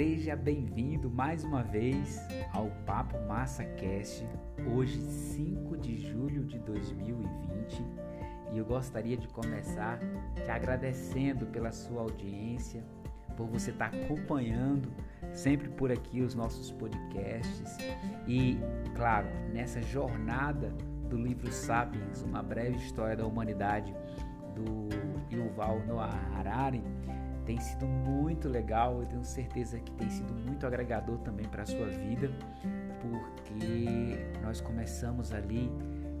Seja bem-vindo mais uma vez ao Papo Massa Cast, hoje 5 de julho de 2020, e eu gostaria de começar te agradecendo pela sua audiência, por você estar acompanhando sempre por aqui os nossos podcasts. E, claro, nessa jornada do livro Sapiens, uma breve história da humanidade do Yuval Noah Harari, tem sido muito legal. Eu tenho certeza que tem sido muito agregador também para a sua vida, porque nós começamos ali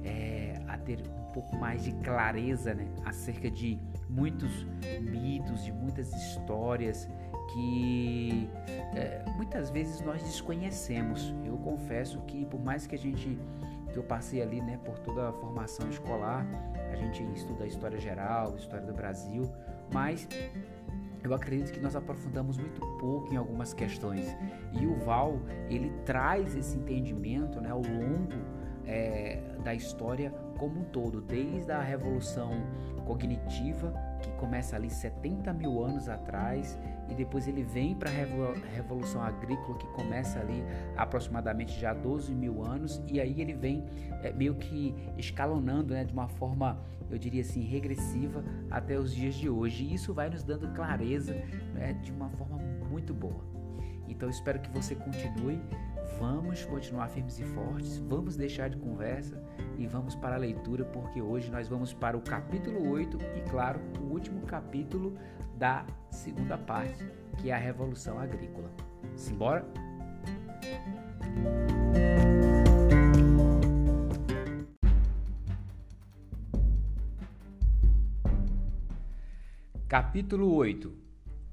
é, a ter um pouco mais de clareza né, acerca de muitos mitos, de muitas histórias que é, muitas vezes nós desconhecemos. Eu confesso que por mais que a gente que eu passei ali, né, por toda a formação escolar, a gente estuda a história geral, a história do Brasil, mas eu acredito que nós aprofundamos muito pouco em algumas questões. E o Val, ele traz esse entendimento né, ao longo é, da história como um todo, desde a revolução cognitiva, que começa ali 70 mil anos atrás, e depois ele vem para a Revolução Agrícola, que começa ali aproximadamente já 12 mil anos, e aí ele vem é, meio que escalonando né, de uma forma, eu diria assim, regressiva até os dias de hoje. E isso vai nos dando clareza né, de uma forma muito boa. Então espero que você continue. Vamos continuar firmes e fortes, vamos deixar de conversa e vamos para a leitura, porque hoje nós vamos para o capítulo 8 e, claro, o último capítulo da segunda parte, que é a Revolução Agrícola. Simbora? Capítulo 8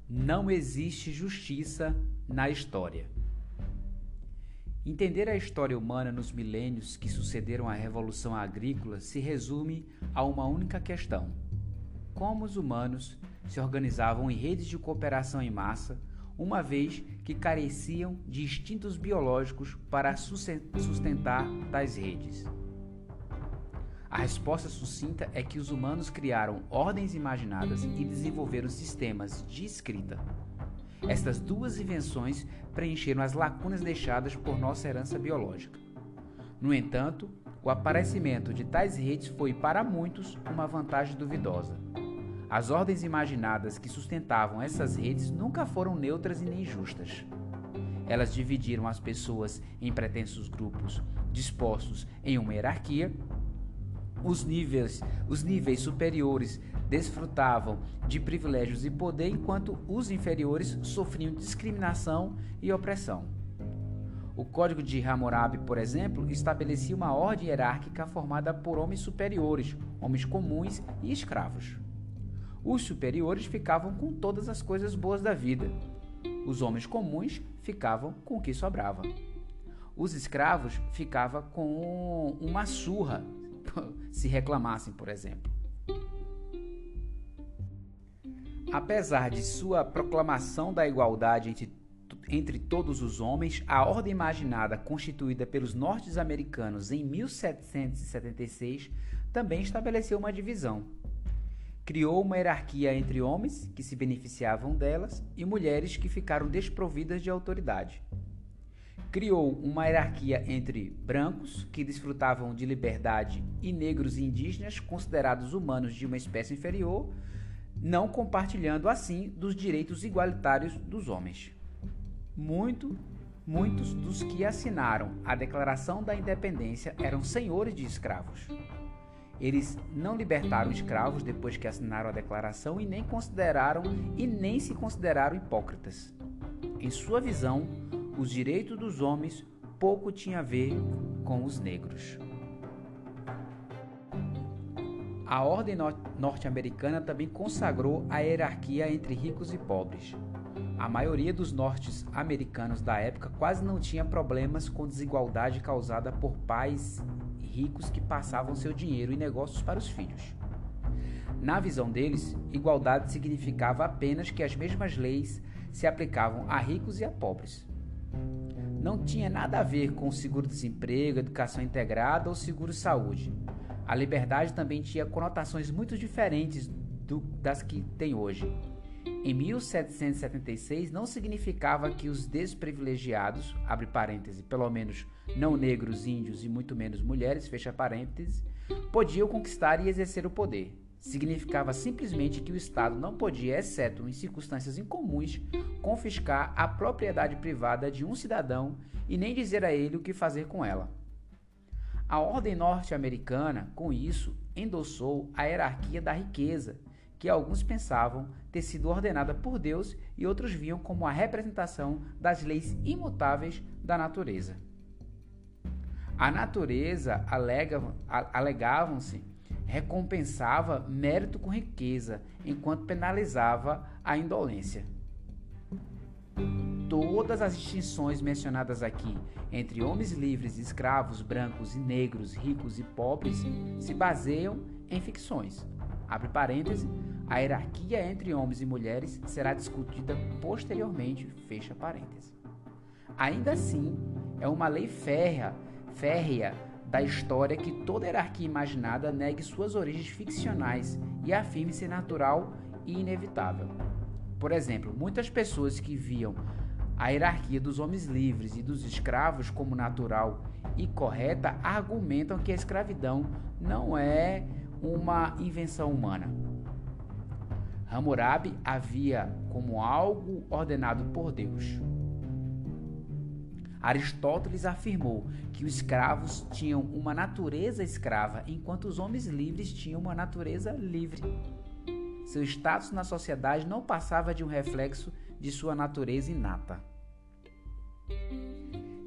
Não existe justiça na história. Entender a história humana nos milênios que sucederam à Revolução Agrícola se resume a uma única questão: como os humanos se organizavam em redes de cooperação em massa, uma vez que careciam de instintos biológicos para sustentar tais redes. A resposta sucinta é que os humanos criaram ordens imaginadas e desenvolveram sistemas de escrita. Estas duas invenções preencheram as lacunas deixadas por nossa herança biológica. No entanto, o aparecimento de tais redes foi para muitos uma vantagem duvidosa. As ordens imaginadas que sustentavam essas redes nunca foram neutras e nem justas. Elas dividiram as pessoas em pretensos grupos dispostos em uma hierarquia. Os níveis, os níveis superiores desfrutavam de privilégios e poder, enquanto os inferiores sofriam discriminação e opressão. O Código de Hammurabi, por exemplo, estabelecia uma ordem hierárquica formada por homens superiores, homens comuns e escravos. Os superiores ficavam com todas as coisas boas da vida. Os homens comuns ficavam com o que sobrava. Os escravos ficavam com uma surra se reclamassem, por exemplo. Apesar de sua proclamação da igualdade entre, entre todos os homens, a ordem imaginada constituída pelos norte-americanos em 1776 também estabeleceu uma divisão criou uma hierarquia entre homens, que se beneficiavam delas, e mulheres que ficaram desprovidas de autoridade. Criou uma hierarquia entre brancos, que desfrutavam de liberdade, e negros e indígenas, considerados humanos de uma espécie inferior, não compartilhando assim dos direitos igualitários dos homens. Muito, muitos dos que assinaram a Declaração da Independência eram senhores de escravos. Eles não libertaram escravos depois que assinaram a declaração e nem consideraram e nem se consideraram hipócritas. Em sua visão, os direitos dos homens pouco tinha a ver com os negros. A ordem norte-americana também consagrou a hierarquia entre ricos e pobres. A maioria dos norte-americanos da época quase não tinha problemas com desigualdade causada por pais ricos que passavam seu dinheiro em negócios para os filhos. Na visão deles, igualdade significava apenas que as mesmas leis se aplicavam a ricos e a pobres. Não tinha nada a ver com seguro-desemprego, educação integrada ou seguro-saúde. A liberdade também tinha conotações muito diferentes do, das que tem hoje. em 1776 não significava que os desprivilegiados, abre pelo menos não negros, índios e muito menos mulheres, fecha podiam conquistar e exercer o poder. Significava simplesmente que o Estado não podia, exceto em circunstâncias incomuns, confiscar a propriedade privada de um cidadão e nem dizer a ele o que fazer com ela. A ordem norte-americana, com isso, endossou a hierarquia da riqueza, que alguns pensavam ter sido ordenada por Deus e outros viam como a representação das leis imutáveis da natureza. A natureza, alegavam-se, recompensava mérito com riqueza, enquanto penalizava a indolência. Todas as distinções mencionadas aqui entre homens livres, escravos, brancos e negros, ricos e pobres se baseiam em ficções. Abre parêntese, a hierarquia entre homens e mulheres será discutida posteriormente, fecha parêntese. Ainda assim, é uma lei férrea, férrea da história que toda hierarquia imaginada negue suas origens ficcionais e afirme ser natural e inevitável. Por exemplo, muitas pessoas que viam a hierarquia dos homens livres e dos escravos como natural e correta argumentam que a escravidão não é uma invenção humana. Hammurabi havia como algo ordenado por Deus. Aristóteles afirmou que os escravos tinham uma natureza escrava, enquanto os homens livres tinham uma natureza livre. Seu status na sociedade não passava de um reflexo de sua natureza inata.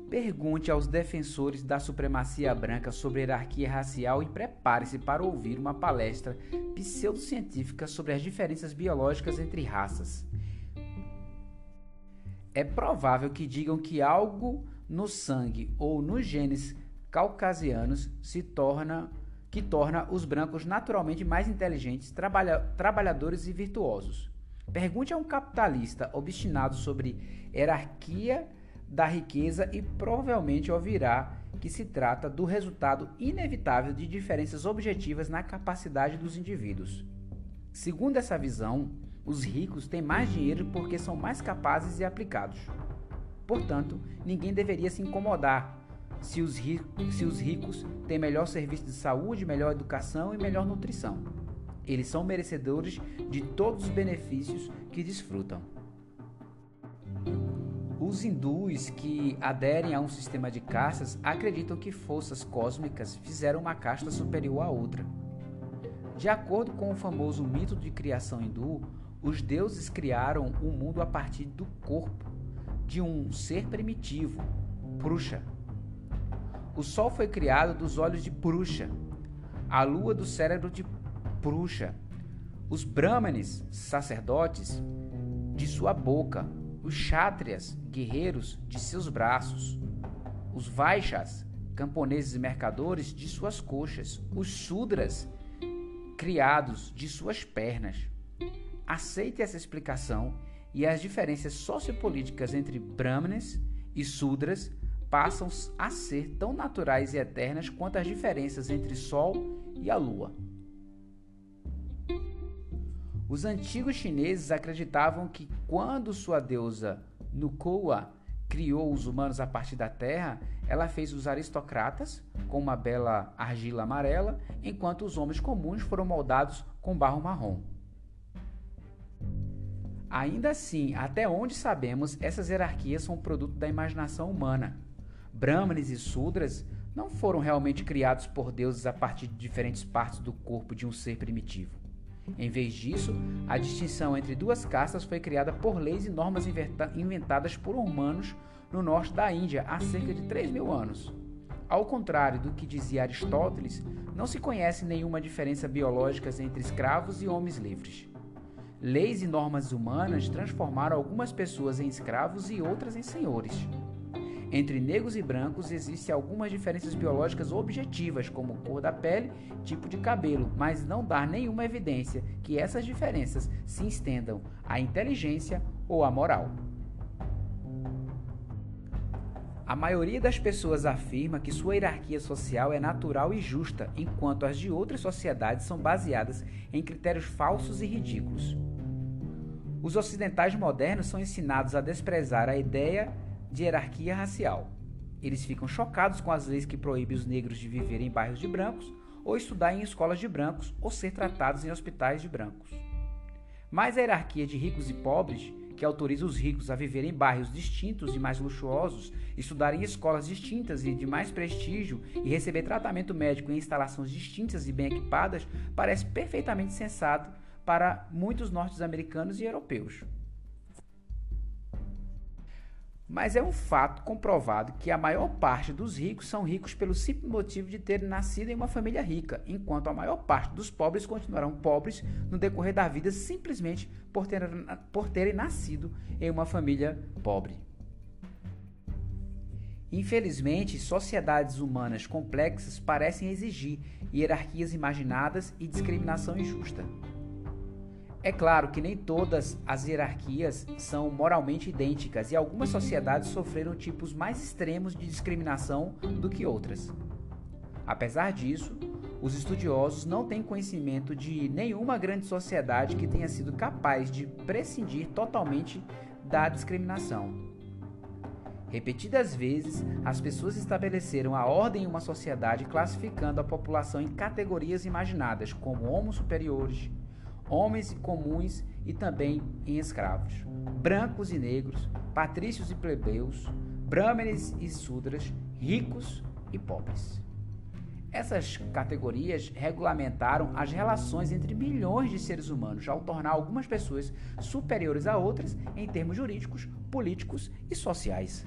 Pergunte aos defensores da supremacia branca sobre hierarquia racial e prepare-se para ouvir uma palestra pseudocientífica sobre as diferenças biológicas entre raças. É provável que digam que algo no sangue ou nos genes caucasianos se torna que torna os brancos naturalmente mais inteligentes, trabalha, trabalhadores e virtuosos. Pergunte a um capitalista obstinado sobre hierarquia da riqueza e provavelmente ouvirá que se trata do resultado inevitável de diferenças objetivas na capacidade dos indivíduos. Segundo essa visão, os ricos têm mais dinheiro porque são mais capazes e aplicados. Portanto, ninguém deveria se incomodar se os, ricos, se os ricos têm melhor serviço de saúde, melhor educação e melhor nutrição. Eles são merecedores de todos os benefícios que desfrutam. Os hindus que aderem a um sistema de castas acreditam que forças cósmicas fizeram uma casta superior à outra. De acordo com o famoso mito de criação hindu, os deuses criaram o mundo a partir do corpo de um ser primitivo, Prusha, o Sol foi criado dos olhos de Purusha, a Lua do cérebro de Purusha, os Brahmanes, sacerdotes, de sua boca, os Kshatriyas, guerreiros, de seus braços, os Vaixas, camponeses e mercadores, de suas coxas, os Sudras, criados de suas pernas. Aceite essa explicação e as diferenças sociopolíticas entre Brahmanes e Sudras passam a ser tão naturais e eternas quanto as diferenças entre Sol e a Lua. Os antigos chineses acreditavam que quando sua deusa Nukoa criou os humanos a partir da terra, ela fez os aristocratas com uma bela argila amarela, enquanto os homens comuns foram moldados com barro marrom. Ainda assim, até onde sabemos, essas hierarquias são produto da imaginação humana. Brahmanes e Sudras não foram realmente criados por deuses a partir de diferentes partes do corpo de um ser primitivo. Em vez disso, a distinção entre duas castas foi criada por leis e normas inventadas por humanos no norte da Índia há cerca de 3 mil anos. Ao contrário do que dizia Aristóteles, não se conhece nenhuma diferença biológica entre escravos e homens livres. Leis e normas humanas transformaram algumas pessoas em escravos e outras em senhores. Entre negros e brancos existem algumas diferenças biológicas objetivas, como cor da pele, tipo de cabelo, mas não dá nenhuma evidência que essas diferenças se estendam à inteligência ou à moral. A maioria das pessoas afirma que sua hierarquia social é natural e justa, enquanto as de outras sociedades são baseadas em critérios falsos e ridículos. Os ocidentais modernos são ensinados a desprezar a ideia de hierarquia racial. Eles ficam chocados com as leis que proíbem os negros de viver em bairros de brancos, ou estudar em escolas de brancos, ou ser tratados em hospitais de brancos. Mas a hierarquia de ricos e pobres, que autoriza os ricos a viver em bairros distintos e mais luxuosos, estudar em escolas distintas e de mais prestígio e receber tratamento médico em instalações distintas e bem equipadas, parece perfeitamente sensato para muitos norte-americanos e europeus. Mas é um fato comprovado que a maior parte dos ricos são ricos pelo simples motivo de terem nascido em uma família rica, enquanto a maior parte dos pobres continuarão pobres no decorrer da vida simplesmente por terem, por terem nascido em uma família pobre. Infelizmente, sociedades humanas complexas parecem exigir hierarquias imaginadas e discriminação injusta. É claro que nem todas as hierarquias são moralmente idênticas e algumas sociedades sofreram tipos mais extremos de discriminação do que outras. Apesar disso, os estudiosos não têm conhecimento de nenhuma grande sociedade que tenha sido capaz de prescindir totalmente da discriminação. Repetidas vezes, as pessoas estabeleceram a ordem em uma sociedade classificando a população em categorias imaginadas como homens superiores, homens comuns e também em escravos, brancos e negros, patrícios e plebeus, brahmanes e sudras, ricos e pobres. Essas categorias regulamentaram as relações entre milhões de seres humanos, ao tornar algumas pessoas superiores a outras em termos jurídicos, políticos e sociais.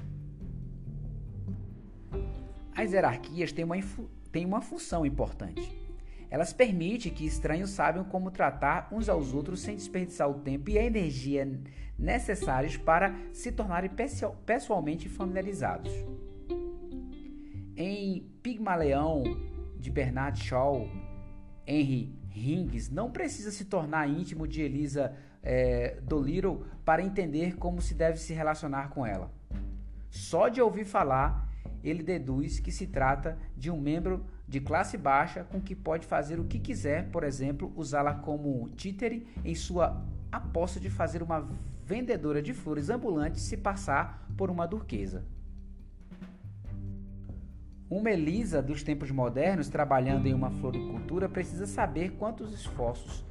As hierarquias têm uma, têm uma função importante elas permitem que estranhos saibam como tratar uns aos outros sem desperdiçar o tempo e a energia necessários para se tornarem pessoalmente familiarizados. Em Pigmaleão, de Bernard Shaw, Henry Hingis não precisa se tornar íntimo de Elisa é, Dolittle para entender como se deve se relacionar com ela. Só de ouvir falar, ele deduz que se trata de um membro de classe baixa com que pode fazer o que quiser, por exemplo, usá-la como títere em sua aposta de fazer uma vendedora de flores ambulante se passar por uma durquesa. Uma Elisa dos tempos modernos trabalhando em uma floricultura precisa saber quantos esforços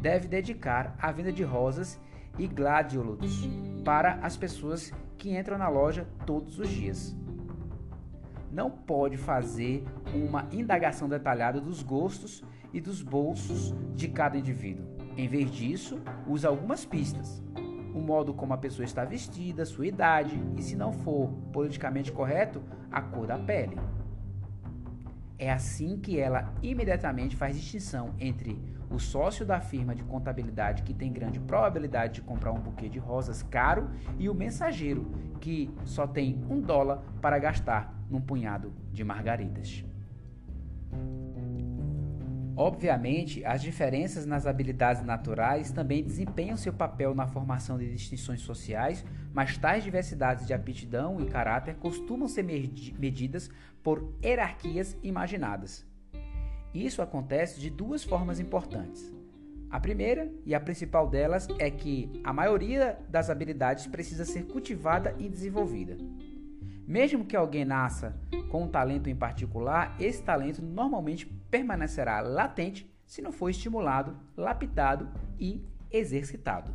deve dedicar à venda de rosas e gladiolus para as pessoas que entram na loja todos os dias não pode fazer uma indagação detalhada dos gostos e dos bolsos de cada indivíduo. Em vez disso, usa algumas pistas. O modo como a pessoa está vestida, sua idade e, se não for politicamente correto, a cor da pele. É assim que ela imediatamente faz distinção entre o sócio da firma de contabilidade que tem grande probabilidade de comprar um buquê de rosas caro e o mensageiro que só tem um dólar para gastar num punhado de margaridas. Obviamente, as diferenças nas habilidades naturais também desempenham seu papel na formação de distinções sociais, mas tais diversidades de aptidão e caráter costumam ser medidas por hierarquias imaginadas. Isso acontece de duas formas importantes. A primeira e a principal delas é que a maioria das habilidades precisa ser cultivada e desenvolvida. Mesmo que alguém nasça com um talento em particular, esse talento normalmente permanecerá latente se não for estimulado, lapidado e exercitado.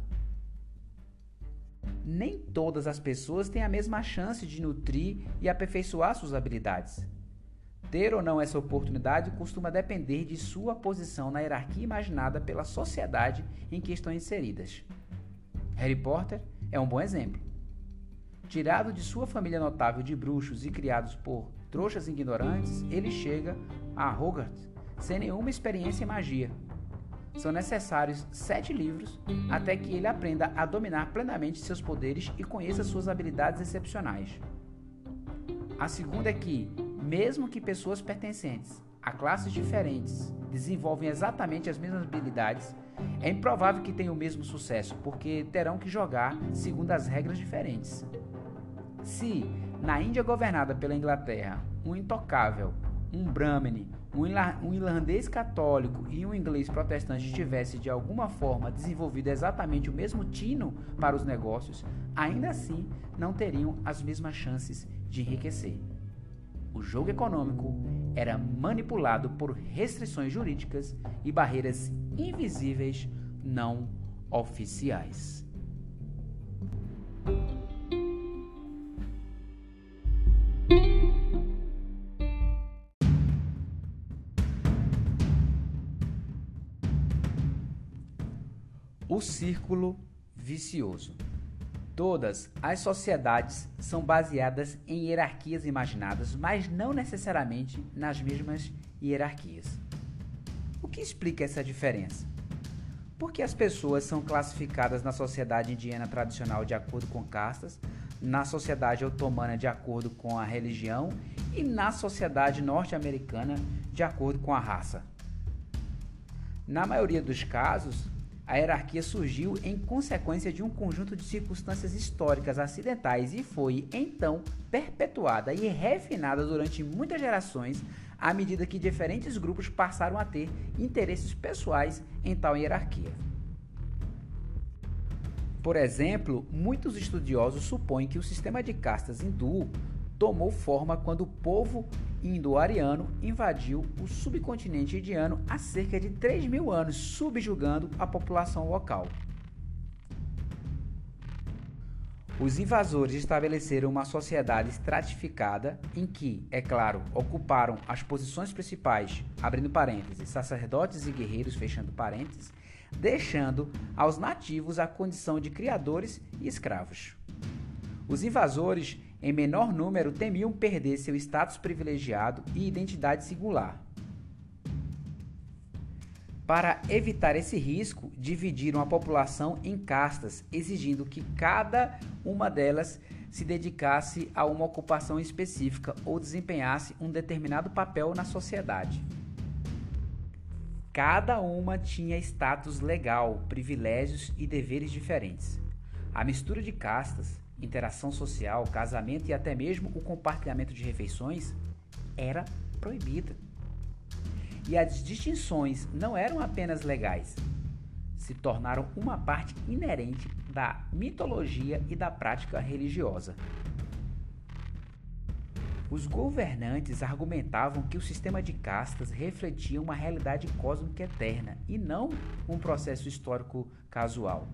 Nem todas as pessoas têm a mesma chance de nutrir e aperfeiçoar suas habilidades. Ter ou não essa oportunidade costuma depender de sua posição na hierarquia imaginada pela sociedade em que estão inseridas. Harry Potter é um bom exemplo. Tirado de sua família notável de bruxos e criados por trouxas ignorantes, ele chega a Hogwarts sem nenhuma experiência em magia. São necessários sete livros até que ele aprenda a dominar plenamente seus poderes e conheça suas habilidades excepcionais. A segunda é que, mesmo que pessoas pertencentes a classes diferentes desenvolvem exatamente as mesmas habilidades, é improvável que tenham o mesmo sucesso, porque terão que jogar segundo as regras diferentes. Se, na Índia governada pela Inglaterra, um intocável, um Brahmane um irlandês católico e um inglês protestante tivesse de alguma forma desenvolvido exatamente o mesmo tino para os negócios, ainda assim não teriam as mesmas chances de enriquecer. O jogo econômico era manipulado por restrições jurídicas e barreiras invisíveis não oficiais. O círculo vicioso. Todas as sociedades são baseadas em hierarquias imaginadas, mas não necessariamente nas mesmas hierarquias. O que explica essa diferença? Porque as pessoas são classificadas na sociedade indiana tradicional de acordo com castas, na sociedade otomana de acordo com a religião e na sociedade norte-americana de acordo com a raça. Na maioria dos casos, a hierarquia surgiu em consequência de um conjunto de circunstâncias históricas acidentais e foi, então, perpetuada e refinada durante muitas gerações à medida que diferentes grupos passaram a ter interesses pessoais em tal hierarquia. Por exemplo, muitos estudiosos supõem que o sistema de castas hindu tomou forma quando o povo indo-ariano invadiu o subcontinente indiano há cerca de 3 mil anos, subjugando a população local. Os invasores estabeleceram uma sociedade estratificada em que, é claro, ocuparam as posições principais, abrindo parênteses, sacerdotes e guerreiros, fechando parênteses, deixando aos nativos a condição de criadores e escravos. Os invasores em menor número temiam perder seu status privilegiado e identidade singular. Para evitar esse risco, dividiram a população em castas, exigindo que cada uma delas se dedicasse a uma ocupação específica ou desempenhasse um determinado papel na sociedade. Cada uma tinha status legal, privilégios e deveres diferentes. A mistura de castas interação social, casamento e até mesmo o compartilhamento de refeições era proibida. E as distinções não eram apenas legais, se tornaram uma parte inerente da mitologia e da prática religiosa. Os governantes argumentavam que o sistema de castas refletia uma realidade cósmica eterna e não um processo histórico casual.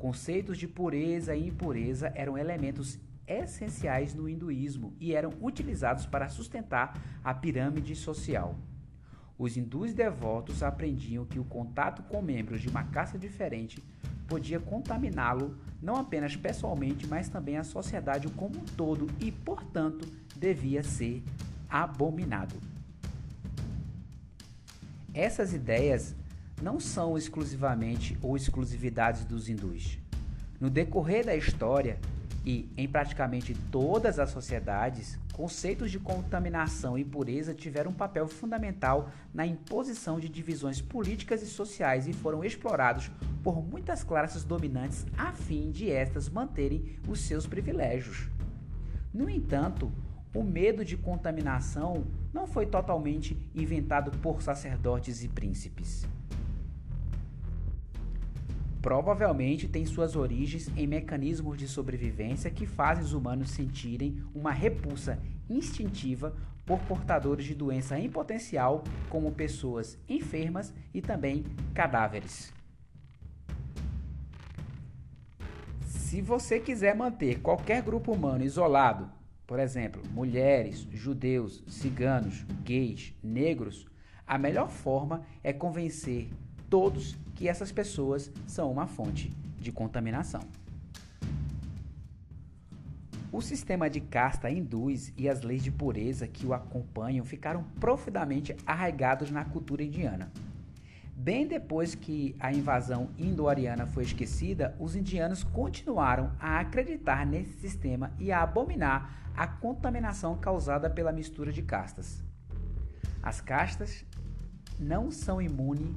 Conceitos de pureza e impureza eram elementos essenciais no hinduísmo e eram utilizados para sustentar a pirâmide social. Os hindus devotos aprendiam que o contato com membros de uma casta diferente podia contaminá-lo não apenas pessoalmente, mas também a sociedade como um todo e, portanto, devia ser abominado. Essas ideias não são exclusivamente ou exclusividades dos hindus. No decorrer da história e em praticamente todas as sociedades, conceitos de contaminação e pureza tiveram um papel fundamental na imposição de divisões políticas e sociais e foram explorados por muitas classes dominantes a fim de estas manterem os seus privilégios. No entanto, o medo de contaminação não foi totalmente inventado por sacerdotes e príncipes provavelmente tem suas origens em mecanismos de sobrevivência que fazem os humanos sentirem uma repulsa instintiva por portadores de doença em potencial, como pessoas enfermas e também cadáveres. Se você quiser manter qualquer grupo humano isolado, por exemplo, mulheres, judeus, ciganos, gays, negros, a melhor forma é convencer todos que essas pessoas são uma fonte de contaminação. O sistema de casta hindus e as leis de pureza que o acompanham ficaram profundamente arraigados na cultura indiana. Bem depois que a invasão indo-ariana foi esquecida, os indianos continuaram a acreditar nesse sistema e a abominar a contaminação causada pela mistura de castas. As castas não são imunes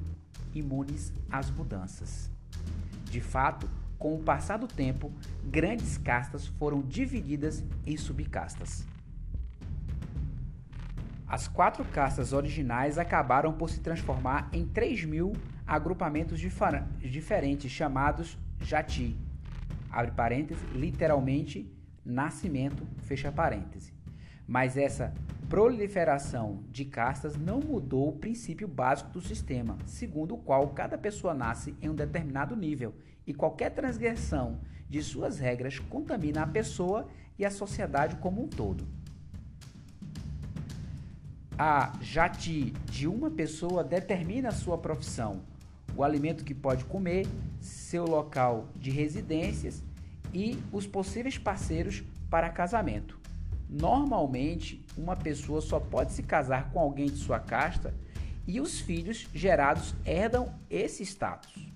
imunes às mudanças. De fato, com o passar do tempo, grandes castas foram divididas em subcastas. As quatro castas originais acabaram por se transformar em 3 mil agrupamentos diferentes chamados jati. Abre parênteses, literalmente nascimento, fecha parênteses. Mas essa proliferação de castas não mudou o princípio básico do sistema, segundo o qual cada pessoa nasce em um determinado nível e qualquer transgressão de suas regras contamina a pessoa e a sociedade como um todo. A jati de uma pessoa determina sua profissão, o alimento que pode comer, seu local de residências e os possíveis parceiros para casamento. Normalmente, uma pessoa só pode se casar com alguém de sua casta e os filhos gerados herdam esse status.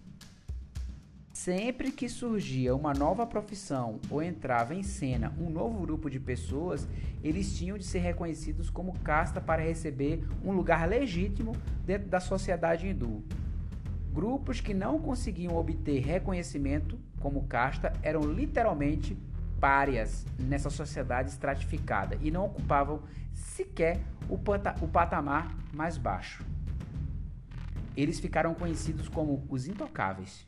Sempre que surgia uma nova profissão ou entrava em cena um novo grupo de pessoas, eles tinham de ser reconhecidos como casta para receber um lugar legítimo dentro da sociedade hindu. Grupos que não conseguiam obter reconhecimento como casta eram literalmente párias nessa sociedade estratificada e não ocupavam sequer o, o patamar mais baixo. Eles ficaram conhecidos como os intocáveis.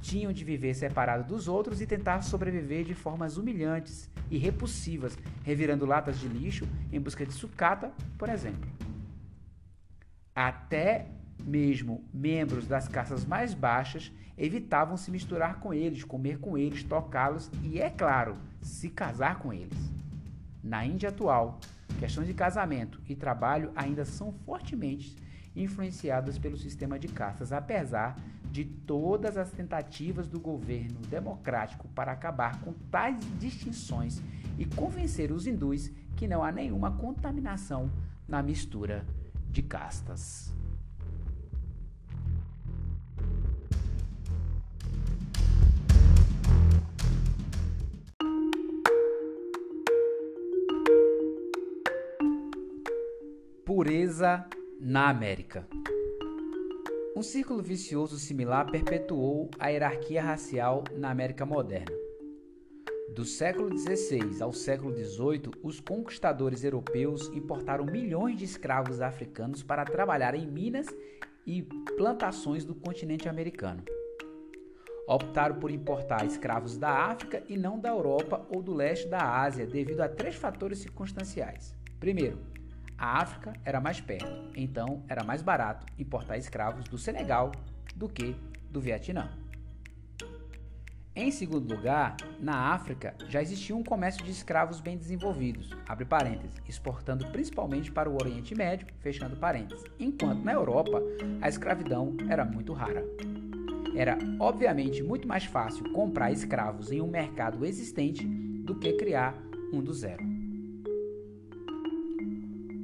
Tinham de viver separados dos outros e tentar sobreviver de formas humilhantes e repulsivas, revirando latas de lixo em busca de sucata, por exemplo. Até mesmo membros das castas mais baixas evitavam se misturar com eles, comer com eles, tocá-los e, é claro, se casar com eles. Na Índia atual, questões de casamento e trabalho ainda são fortemente influenciadas pelo sistema de castas, apesar de todas as tentativas do governo democrático para acabar com tais distinções e convencer os hindus que não há nenhuma contaminação na mistura de castas. Pureza na América. Um círculo vicioso similar perpetuou a hierarquia racial na América moderna. Do século XVI ao século XVIII, os conquistadores europeus importaram milhões de escravos africanos para trabalhar em minas e plantações do continente americano. Optaram por importar escravos da África e não da Europa ou do leste da Ásia, devido a três fatores circunstanciais. Primeiro, a África era mais perto, então era mais barato importar escravos do Senegal do que do Vietnã. Em segundo lugar, na África já existia um comércio de escravos bem desenvolvidos, abre parênteses, exportando principalmente para o Oriente Médio, fechando parênteses, enquanto na Europa a escravidão era muito rara. Era obviamente muito mais fácil comprar escravos em um mercado existente do que criar um do zero.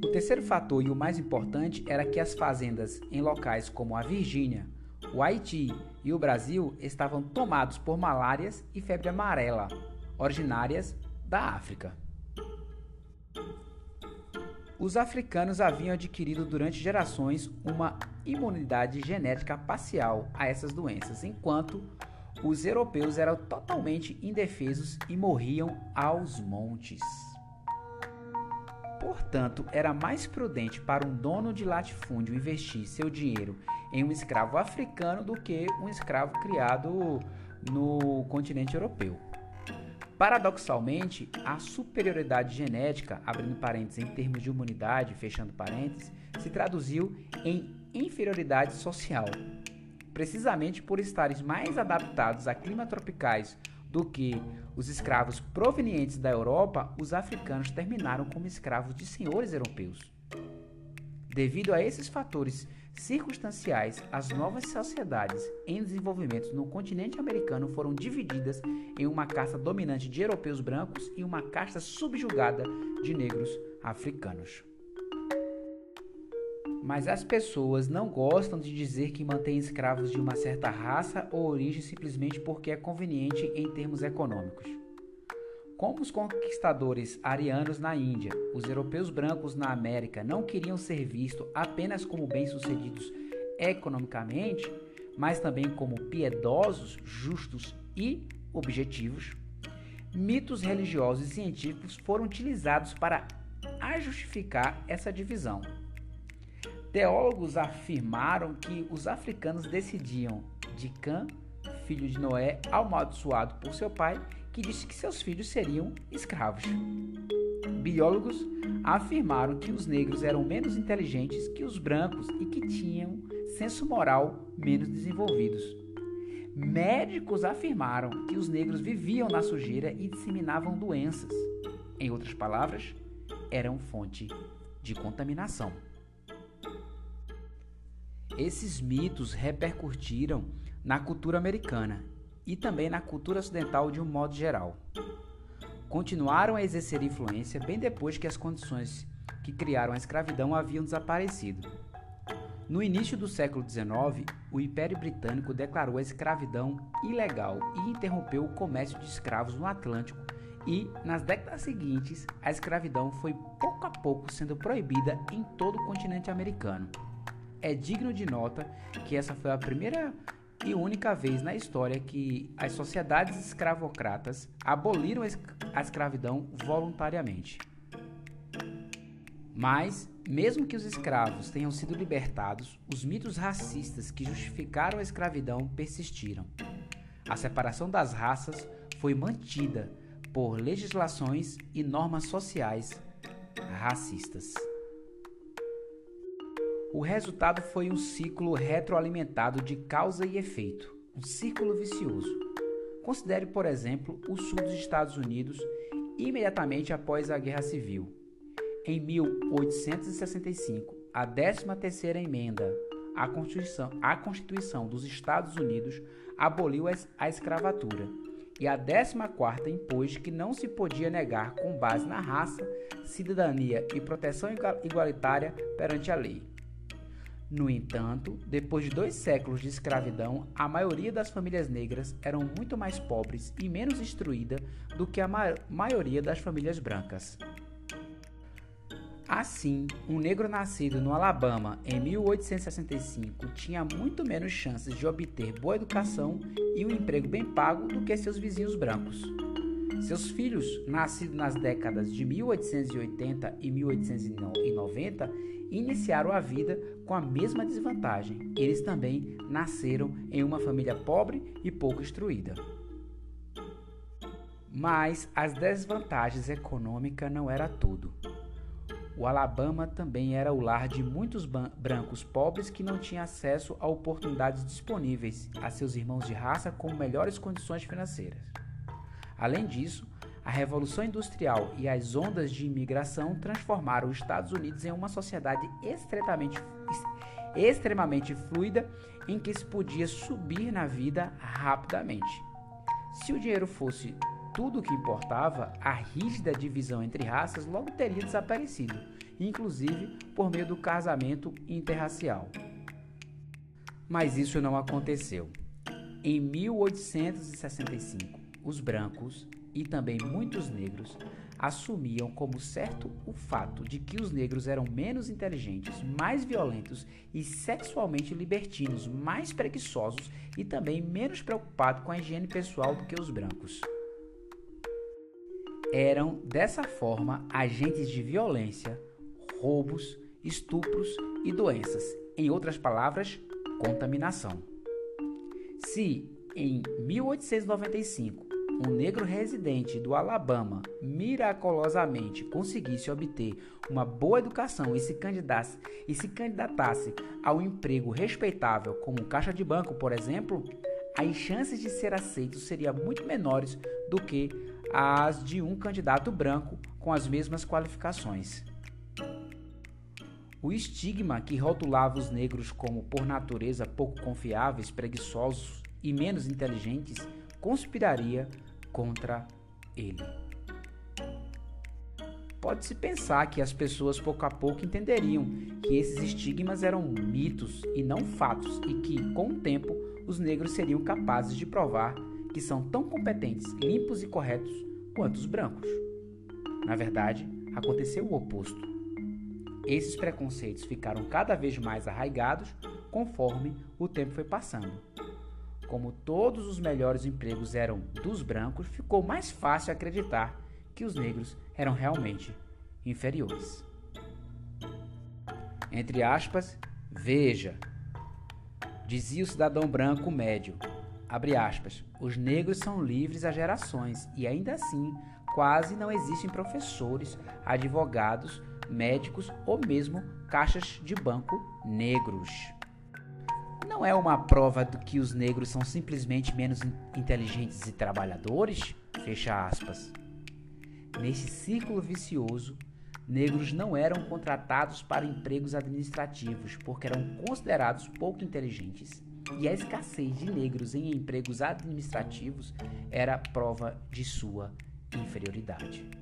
O terceiro fator e o mais importante era que as fazendas em locais como a Virgínia, o Haiti e o Brasil estavam tomados por malárias e febre amarela, originárias da África. Os africanos haviam adquirido durante gerações uma imunidade genética parcial a essas doenças, enquanto os europeus eram totalmente indefesos e morriam aos montes. Portanto, era mais prudente para um dono de latifúndio investir seu dinheiro em um escravo africano do que um escravo criado no continente europeu. Paradoxalmente, a superioridade genética, abrindo parênteses em termos de humanidade, fechando parênteses, se traduziu em inferioridade social. Precisamente por estarem mais adaptados a climas tropicais do que os escravos provenientes da Europa, os africanos terminaram como escravos de senhores europeus. Devido a esses fatores circunstanciais, as novas sociedades em desenvolvimento no continente americano foram divididas em uma casta dominante de europeus brancos e uma casta subjugada de negros africanos. Mas as pessoas não gostam de dizer que mantém escravos de uma certa raça ou origem simplesmente porque é conveniente em termos econômicos. Como os conquistadores arianos na Índia, os europeus brancos na América não queriam ser vistos apenas como bem-sucedidos economicamente, mas também como piedosos, justos e objetivos, mitos religiosos e científicos foram utilizados para a justificar essa divisão. Teólogos afirmaram que os africanos decidiam de Cã, filho de Noé, amaldiçoado por seu pai, que disse que seus filhos seriam escravos. Biólogos afirmaram que os negros eram menos inteligentes que os brancos e que tinham senso moral menos desenvolvidos. Médicos afirmaram que os negros viviam na sujeira e disseminavam doenças. Em outras palavras, eram fonte de contaminação. Esses mitos repercutiram na cultura americana e também na cultura ocidental de um modo geral. Continuaram a exercer influência bem depois que as condições que criaram a escravidão haviam desaparecido. No início do século XIX, o Império Britânico declarou a escravidão ilegal e interrompeu o comércio de escravos no Atlântico, e, nas décadas seguintes, a escravidão foi pouco a pouco sendo proibida em todo o continente americano. É digno de nota que essa foi a primeira e única vez na história que as sociedades escravocratas aboliram a escravidão voluntariamente. Mas, mesmo que os escravos tenham sido libertados, os mitos racistas que justificaram a escravidão persistiram. A separação das raças foi mantida por legislações e normas sociais racistas. O resultado foi um ciclo retroalimentado de causa e efeito, um círculo vicioso. Considere, por exemplo, o sul dos Estados Unidos imediatamente após a Guerra Civil. Em 1865, a 13ª emenda à Constituição, à Constituição dos Estados Unidos aboliu a escravatura e a 14ª impôs que não se podia negar com base na raça, cidadania e proteção igualitária perante a lei. No entanto, depois de dois séculos de escravidão, a maioria das famílias negras eram muito mais pobres e menos instruída do que a ma maioria das famílias brancas. Assim, um negro nascido no Alabama em 1865 tinha muito menos chances de obter boa educação e um emprego bem pago do que seus vizinhos brancos. Seus filhos, nascidos nas décadas de 1880 e 1890, iniciaram a vida com a mesma desvantagem. Eles também nasceram em uma família pobre e pouco instruída. Mas as desvantagens econômicas não era tudo. O Alabama também era o lar de muitos brancos pobres que não tinham acesso a oportunidades disponíveis a seus irmãos de raça com melhores condições financeiras. Além disso, a Revolução Industrial e as ondas de imigração transformaram os Estados Unidos em uma sociedade extremamente, fluida em que se podia subir na vida rapidamente. Se o dinheiro fosse tudo o que importava, a rígida divisão entre raças logo teria desaparecido, inclusive por meio do casamento interracial. Mas isso não aconteceu. Em 1865, os brancos e também muitos negros assumiam como certo o fato de que os negros eram menos inteligentes, mais violentos e sexualmente libertinos, mais preguiçosos e também menos preocupados com a higiene pessoal do que os brancos. Eram, dessa forma, agentes de violência, roubos, estupros e doenças. Em outras palavras, contaminação. Se em 1895 um negro residente do Alabama miraculosamente conseguisse obter uma boa educação e se candidatasse, e se candidatasse ao emprego respeitável como caixa de banco, por exemplo, as chances de ser aceito seriam muito menores do que as de um candidato branco com as mesmas qualificações. O estigma que rotulava os negros como por natureza pouco confiáveis, preguiçosos e menos inteligentes conspiraria contra ele. Pode-se pensar que as pessoas pouco a pouco entenderiam que esses estigmas eram mitos e não fatos e que, com o tempo, os negros seriam capazes de provar que são tão competentes, limpos e corretos quanto os brancos. Na verdade, aconteceu o oposto. Esses preconceitos ficaram cada vez mais arraigados conforme o tempo foi passando como todos os melhores empregos eram dos brancos, ficou mais fácil acreditar que os negros eram realmente inferiores. Entre aspas, veja, dizia o cidadão branco médio, abre aspas, os negros são livres há gerações e ainda assim quase não existem professores, advogados, médicos ou mesmo caixas de banco negros. Não é uma prova do que os negros são simplesmente menos inteligentes e trabalhadores? Fecha aspas. Nesse círculo vicioso, negros não eram contratados para empregos administrativos porque eram considerados pouco inteligentes. E a escassez de negros em empregos administrativos era prova de sua inferioridade.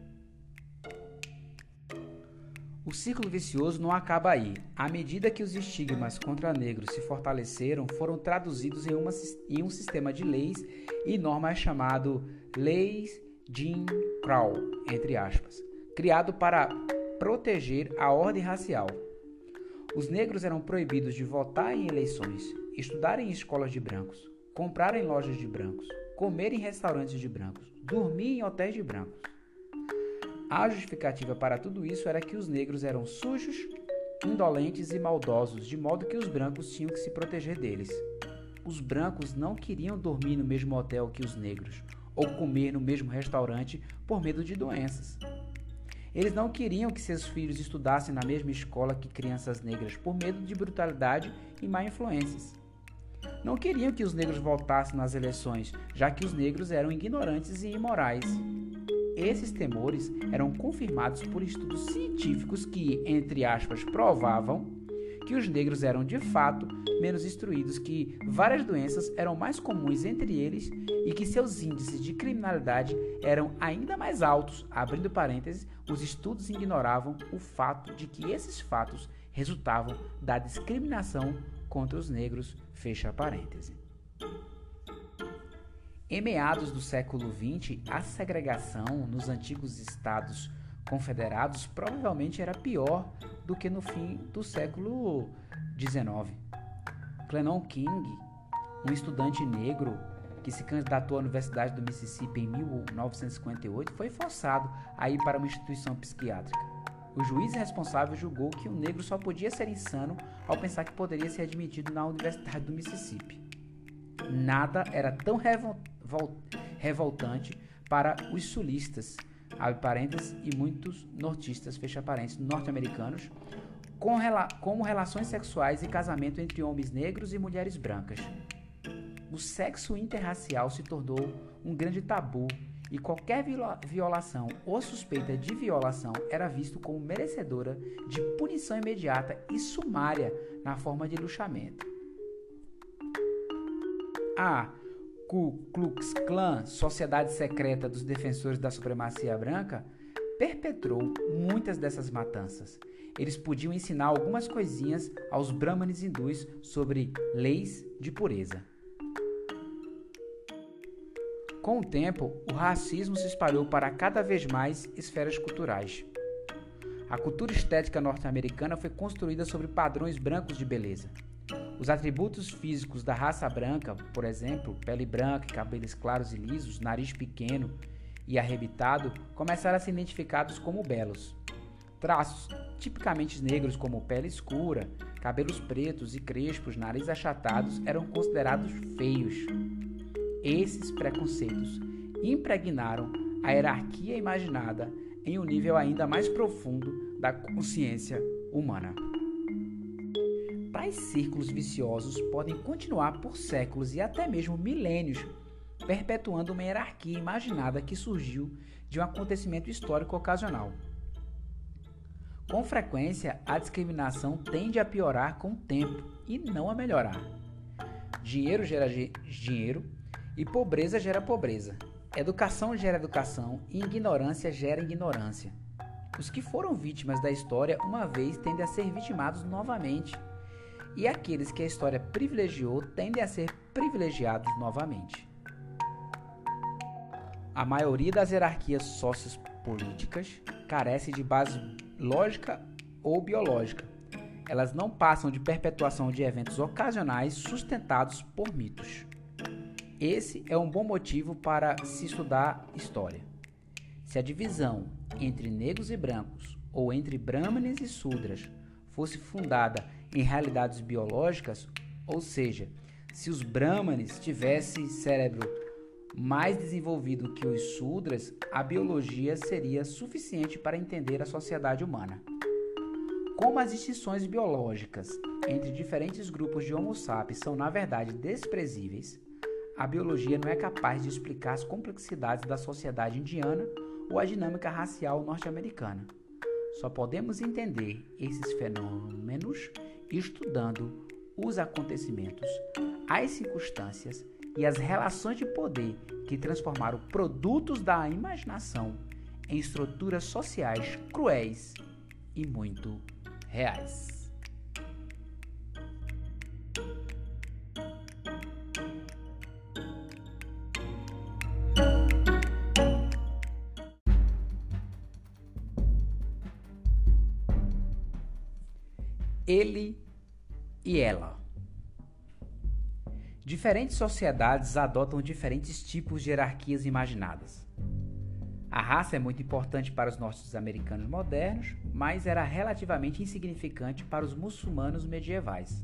O ciclo vicioso não acaba aí. À medida que os estigmas contra negros se fortaleceram, foram traduzidos em, uma, em um sistema de leis e normas chamado Leis Jim Crow, entre aspas, criado para proteger a ordem racial. Os negros eram proibidos de votar em eleições, estudar em escolas de brancos, comprar em lojas de brancos, comer em restaurantes de brancos, dormir em hotéis de brancos. A justificativa para tudo isso era que os negros eram sujos, indolentes e maldosos, de modo que os brancos tinham que se proteger deles. Os brancos não queriam dormir no mesmo hotel que os negros, ou comer no mesmo restaurante por medo de doenças. Eles não queriam que seus filhos estudassem na mesma escola que crianças negras por medo de brutalidade e má influências. Não queriam que os negros votassem nas eleições, já que os negros eram ignorantes e imorais. Esses temores eram confirmados por estudos científicos que, entre aspas, provavam que os negros eram de fato menos instruídos, que várias doenças eram mais comuns entre eles e que seus índices de criminalidade eram ainda mais altos. Abrindo parênteses, os estudos ignoravam o fato de que esses fatos resultavam da discriminação contra os negros. Fecha parênteses. Em meados do século XX, a segregação nos antigos estados confederados provavelmente era pior do que no fim do século XIX. Clennon King, um estudante negro que se candidatou à Universidade do Mississippi em 1958, foi forçado a ir para uma instituição psiquiátrica. O juiz responsável julgou que o negro só podia ser insano ao pensar que poderia ser admitido na Universidade do Mississippi. Nada era tão revoltante revoltante para os sulistas, abre parênteses, e muitos nortistas, fecha parênteses, norte-americanos, com rela como relações sexuais e casamento entre homens negros e mulheres brancas. O sexo interracial se tornou um grande tabu e qualquer violação ou suspeita de violação era visto como merecedora de punição imediata e sumária na forma de luxamento. Ah, Ku Klux Klan, Sociedade Secreta dos Defensores da Supremacia Branca, perpetrou muitas dessas matanças. Eles podiam ensinar algumas coisinhas aos brahmanes hindus sobre leis de pureza. Com o tempo, o racismo se espalhou para cada vez mais esferas culturais. A cultura estética norte-americana foi construída sobre padrões brancos de beleza. Os atributos físicos da raça branca, por exemplo, pele branca, cabelos claros e lisos, nariz pequeno e arrebitado, começaram a ser identificados como belos. Traços tipicamente negros, como pele escura, cabelos pretos e crespos, nariz achatados, eram considerados feios. Esses preconceitos impregnaram a hierarquia imaginada em um nível ainda mais profundo da consciência humana. Tais círculos viciosos podem continuar por séculos e até mesmo milênios, perpetuando uma hierarquia imaginada que surgiu de um acontecimento histórico ocasional. Com frequência, a discriminação tende a piorar com o tempo e não a melhorar. Dinheiro gera dinheiro e pobreza gera pobreza. Educação gera educação e ignorância gera ignorância. Os que foram vítimas da história uma vez tendem a ser vitimados novamente e aqueles que a história privilegiou tendem a ser privilegiados novamente. A maioria das hierarquias sociopolíticas carece de base lógica ou biológica. Elas não passam de perpetuação de eventos ocasionais sustentados por mitos. Esse é um bom motivo para se estudar história. Se a divisão entre negros e brancos ou entre Brahmanes e Sudras, fosse fundada em realidades biológicas, ou seja, se os Brahmanes tivessem cérebro mais desenvolvido que os Sudras, a biologia seria suficiente para entender a sociedade humana. Como as distinções biológicas entre diferentes grupos de Homo sapiens são, na verdade, desprezíveis, a biologia não é capaz de explicar as complexidades da sociedade indiana ou a dinâmica racial norte-americana. Só podemos entender esses fenômenos estudando os acontecimentos, as circunstâncias e as relações de poder que transformaram produtos da imaginação em estruturas sociais cruéis e muito reais. Ele e ela. Diferentes sociedades adotam diferentes tipos de hierarquias imaginadas. A raça é muito importante para os norte-americanos modernos, mas era relativamente insignificante para os muçulmanos medievais.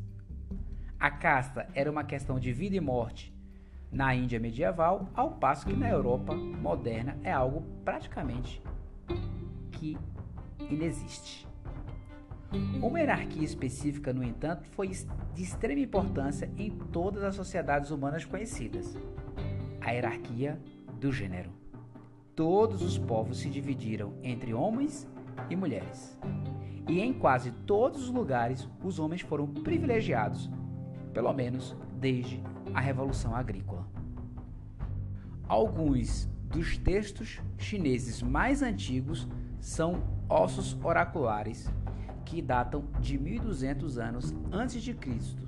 A casta era uma questão de vida e morte na Índia medieval, ao passo que na Europa moderna é algo praticamente que inexiste. Uma hierarquia específica, no entanto, foi de extrema importância em todas as sociedades humanas conhecidas: a hierarquia do gênero. Todos os povos se dividiram entre homens e mulheres. E em quase todos os lugares, os homens foram privilegiados, pelo menos desde a Revolução Agrícola. Alguns dos textos chineses mais antigos são ossos oraculares que datam de 1200 anos antes de Cristo,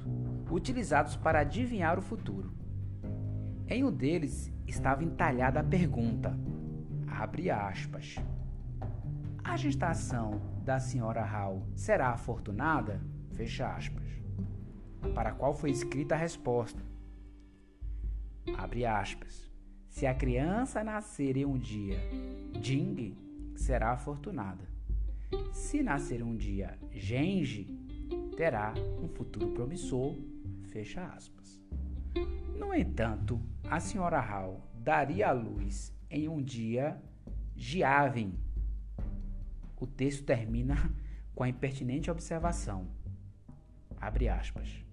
utilizados para adivinhar o futuro. Em um deles estava entalhada a pergunta: abre aspas. A gestação da senhora Hall será afortunada? Fecha aspas. Para a qual foi escrita a resposta: abre aspas. Se a criança nascer em um dia, Jing será afortunada. Se nascer um dia Genji, terá um futuro promissor, fecha aspas. No entanto, a senhora Hall daria à luz em um dia Jiavin. O texto termina com a impertinente observação. Abre aspas.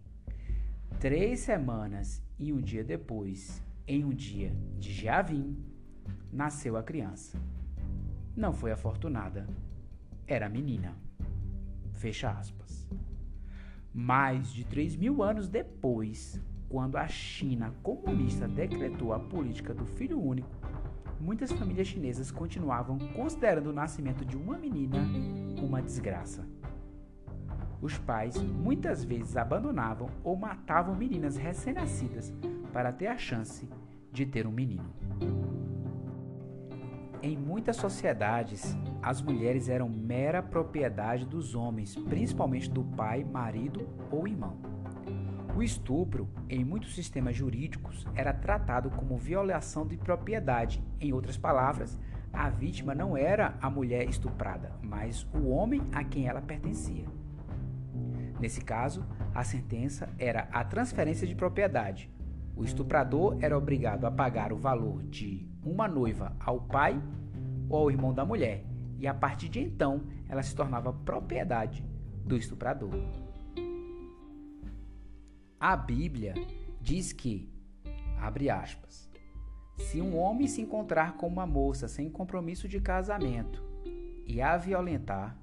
Três semanas e um dia depois, em um dia de Jiavin, nasceu a criança. Não foi afortunada, era menina. Fecha aspas. Mais de 3 mil anos depois, quando a China comunista decretou a política do filho único, muitas famílias chinesas continuavam considerando o nascimento de uma menina uma desgraça. Os pais muitas vezes abandonavam ou matavam meninas recém-nascidas para ter a chance de ter um menino. Em muitas sociedades, as mulheres eram mera propriedade dos homens, principalmente do pai, marido ou irmão. O estupro, em muitos sistemas jurídicos, era tratado como violação de propriedade. Em outras palavras, a vítima não era a mulher estuprada, mas o homem a quem ela pertencia. Nesse caso, a sentença era a transferência de propriedade. O estuprador era obrigado a pagar o valor de uma noiva ao pai ou ao irmão da mulher, e a partir de então ela se tornava propriedade do estuprador. A Bíblia diz que, abre aspas, se um homem se encontrar com uma moça sem compromisso de casamento e a violentar,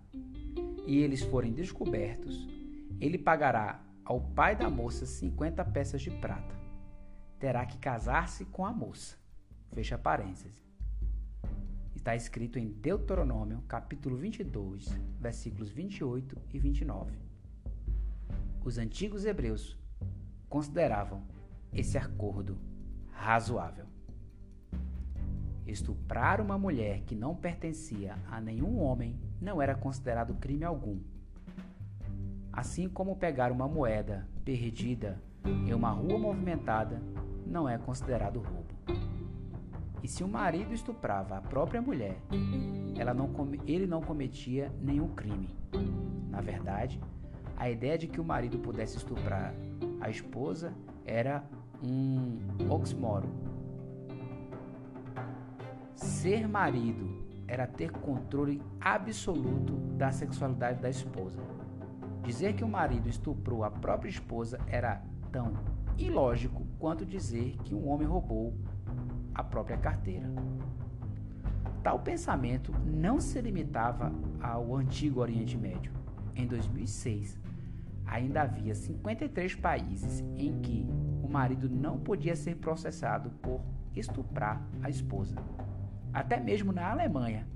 e eles forem descobertos, ele pagará ao pai da moça 50 peças de prata. Terá que casar-se com a moça. Fecha parênteses. Está escrito em Deuteronômio, capítulo 22, versículos 28 e 29. Os antigos hebreus consideravam esse acordo razoável. Estuprar uma mulher que não pertencia a nenhum homem não era considerado crime algum. Assim como pegar uma moeda perdida em uma rua movimentada não é considerado roubo. E se o marido estuprava a própria mulher, não, ele não cometia nenhum crime. Na verdade, a ideia de que o marido pudesse estuprar a esposa era um oxímoro. Ser marido era ter controle absoluto da sexualidade da esposa. Dizer que o marido estuprou a própria esposa era tão ilógico quanto dizer que um homem roubou a própria carteira. Tal pensamento não se limitava ao antigo Oriente Médio. Em 2006, ainda havia 53 países em que o marido não podia ser processado por estuprar a esposa. Até mesmo na Alemanha,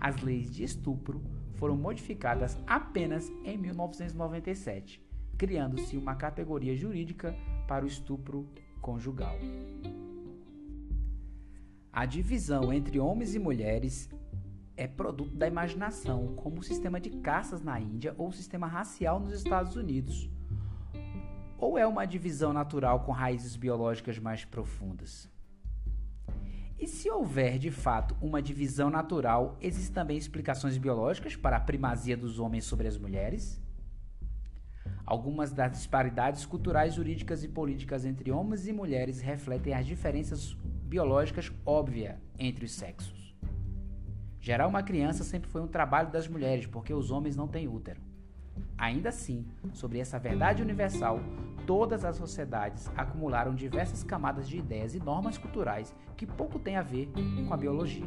as leis de estupro foram modificadas apenas em 1997, criando-se uma categoria jurídica para o estupro conjugal. A divisão entre homens e mulheres é produto da imaginação, como o sistema de caças na Índia ou o sistema racial nos Estados Unidos. Ou é uma divisão natural com raízes biológicas mais profundas? E se houver de fato uma divisão natural, existem também explicações biológicas para a primazia dos homens sobre as mulheres? Algumas das disparidades culturais, jurídicas e políticas entre homens e mulheres refletem as diferenças biológicas óbvias entre os sexos. Gerar uma criança sempre foi um trabalho das mulheres, porque os homens não têm útero. Ainda assim, sobre essa verdade universal, todas as sociedades acumularam diversas camadas de ideias e normas culturais que pouco têm a ver com a biologia.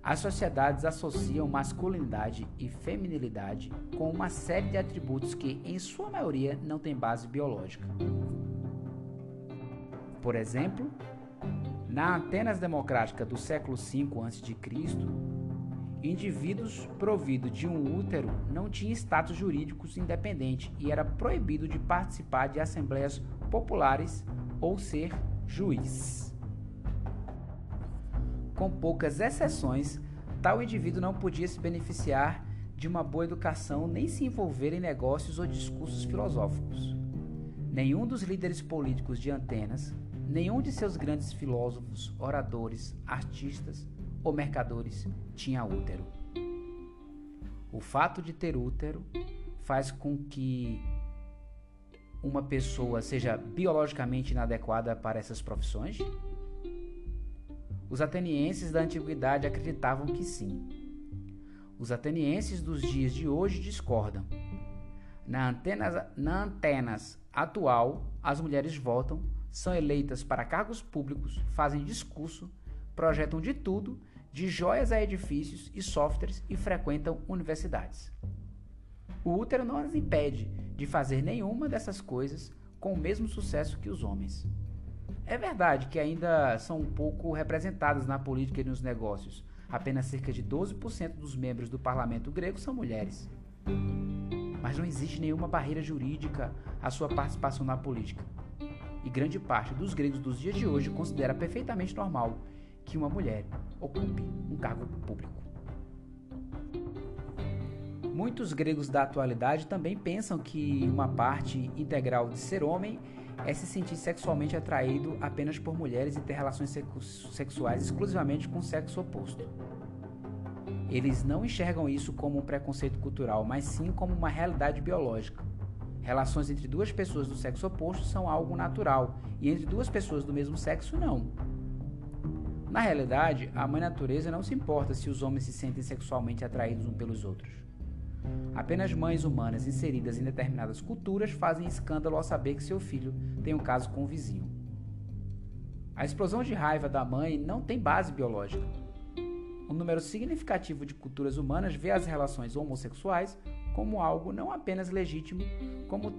As sociedades associam masculinidade e feminilidade com uma série de atributos que, em sua maioria, não têm base biológica. Por exemplo, na Atenas democrática do século V a.C., Indivíduos providos de um útero não tinham status jurídicos independente e era proibido de participar de assembleias populares ou ser juiz. Com poucas exceções, tal indivíduo não podia se beneficiar de uma boa educação nem se envolver em negócios ou discursos filosóficos. Nenhum dos líderes políticos de Atenas, nenhum de seus grandes filósofos, oradores, artistas, ou mercadores tinha útero. O fato de ter útero faz com que uma pessoa seja biologicamente inadequada para essas profissões? Os atenienses da antiguidade acreditavam que sim. Os atenienses dos dias de hoje discordam. Na Antenas, na Antenas atual, as mulheres votam, são eleitas para cargos públicos, fazem discurso, projetam de tudo de joias a edifícios e softwares e frequentam universidades. O útero não as impede de fazer nenhuma dessas coisas com o mesmo sucesso que os homens. É verdade que ainda são um pouco representadas na política e nos negócios. Apenas cerca de 12% dos membros do parlamento grego são mulheres. Mas não existe nenhuma barreira jurídica à sua participação na política. E grande parte dos gregos dos dias de hoje considera perfeitamente normal que uma mulher ocupe um cargo público. Muitos gregos da atualidade também pensam que uma parte integral de ser homem é se sentir sexualmente atraído apenas por mulheres e ter relações sexuais exclusivamente com o sexo oposto. Eles não enxergam isso como um preconceito cultural, mas sim como uma realidade biológica. Relações entre duas pessoas do sexo oposto são algo natural, e entre duas pessoas do mesmo sexo, não. Na realidade, a mãe natureza não se importa se os homens se sentem sexualmente atraídos uns pelos outros. Apenas mães humanas inseridas em determinadas culturas fazem escândalo ao saber que seu filho tem um caso com o vizinho. A explosão de raiva da mãe não tem base biológica. Um número significativo de culturas humanas vê as relações homossexuais como algo não apenas legítimo, como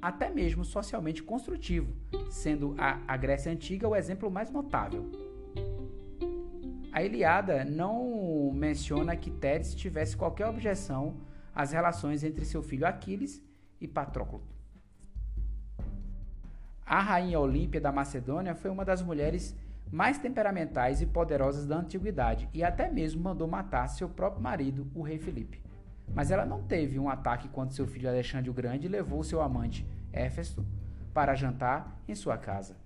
até mesmo socialmente construtivo, sendo a, a Grécia Antiga o exemplo mais notável. A Ilíada não menciona que Tétis tivesse qualquer objeção às relações entre seu filho Aquiles e Patroclo. A rainha Olímpia da Macedônia foi uma das mulheres mais temperamentais e poderosas da antiguidade e até mesmo mandou matar seu próprio marido, o rei Filipe. Mas ela não teve um ataque quando seu filho Alexandre o Grande levou seu amante Éfesto para jantar em sua casa.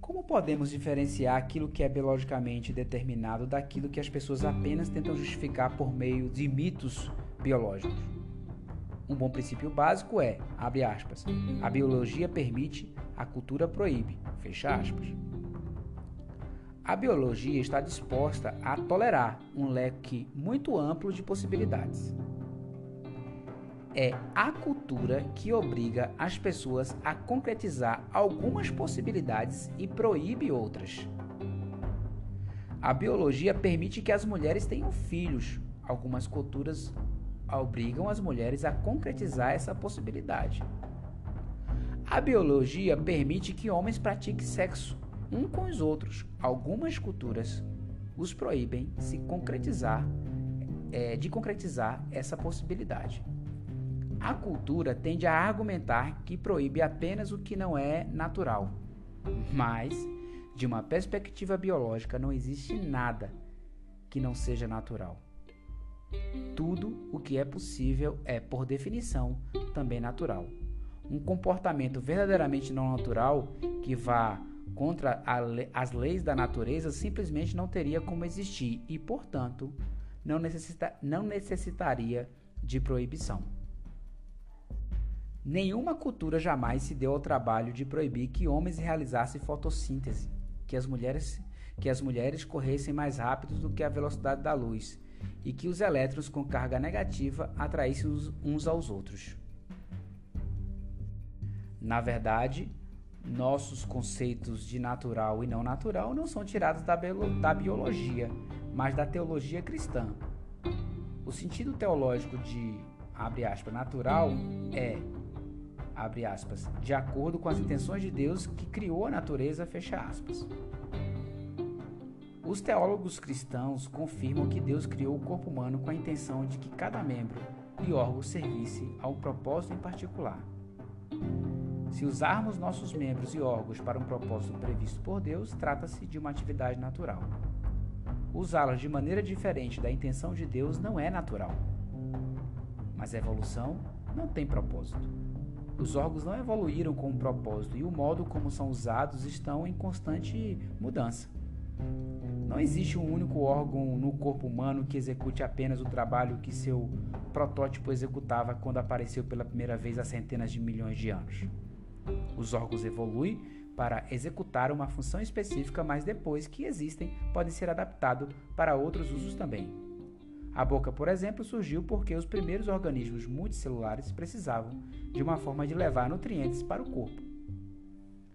Como podemos diferenciar aquilo que é biologicamente determinado daquilo que as pessoas apenas tentam justificar por meio de mitos biológicos? Um bom princípio básico é, abre aspas, a biologia permite, a cultura proíbe, fecha aspas. A biologia está disposta a tolerar um leque muito amplo de possibilidades. É a cultura que obriga as pessoas a concretizar algumas possibilidades e proíbe outras. A biologia permite que as mulheres tenham filhos. Algumas culturas obrigam as mulheres a concretizar essa possibilidade. A biologia permite que homens pratiquem sexo um com os outros. Algumas culturas os proíbem se concretizar, é, de concretizar essa possibilidade. A cultura tende a argumentar que proíbe apenas o que não é natural, mas, de uma perspectiva biológica, não existe nada que não seja natural. Tudo o que é possível é, por definição, também natural. Um comportamento verdadeiramente não natural que vá contra as leis da natureza simplesmente não teria como existir e, portanto, não, necessita não necessitaria de proibição. Nenhuma cultura jamais se deu ao trabalho de proibir que homens realizassem fotossíntese, que as mulheres, que as mulheres corressem mais rápido do que a velocidade da luz e que os elétrons com carga negativa atraíssem uns aos outros. Na verdade, nossos conceitos de natural e não natural não são tirados da, da biologia, mas da teologia cristã. O sentido teológico de, abre aspas, natural é, abre aspas, de acordo com as intenções de Deus que criou a natureza, fecha aspas. Os teólogos cristãos confirmam que Deus criou o corpo humano com a intenção de que cada membro e órgão servisse a um propósito em particular. Se usarmos nossos membros e órgãos para um propósito previsto por Deus, trata-se de uma atividade natural. Usá-los de maneira diferente da intenção de Deus não é natural. Mas a evolução não tem propósito. Os órgãos não evoluíram com um propósito e o modo como são usados estão em constante mudança. Não existe um único órgão no corpo humano que execute apenas o trabalho que seu protótipo executava quando apareceu pela primeira vez há centenas de milhões de anos. Os órgãos evoluem para executar uma função específica, mas depois que existem, podem ser adaptados para outros usos também. A boca, por exemplo, surgiu porque os primeiros organismos multicelulares precisavam de uma forma de levar nutrientes para o corpo.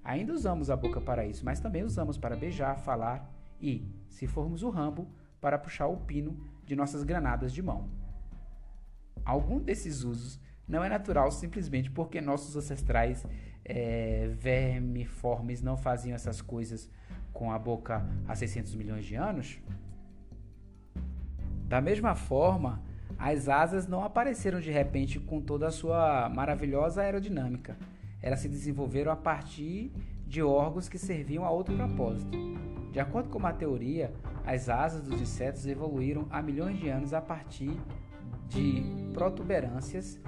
Ainda usamos a boca para isso, mas também usamos para beijar, falar e, se formos o rambo, para puxar o pino de nossas granadas de mão. Algum desses usos não é natural simplesmente porque nossos ancestrais é, vermiformes não faziam essas coisas com a boca há 600 milhões de anos? Da mesma forma, as asas não apareceram de repente com toda a sua maravilhosa aerodinâmica. Elas se desenvolveram a partir de órgãos que serviam a outro propósito. De acordo com uma teoria, as asas dos insetos evoluíram há milhões de anos a partir de protuberâncias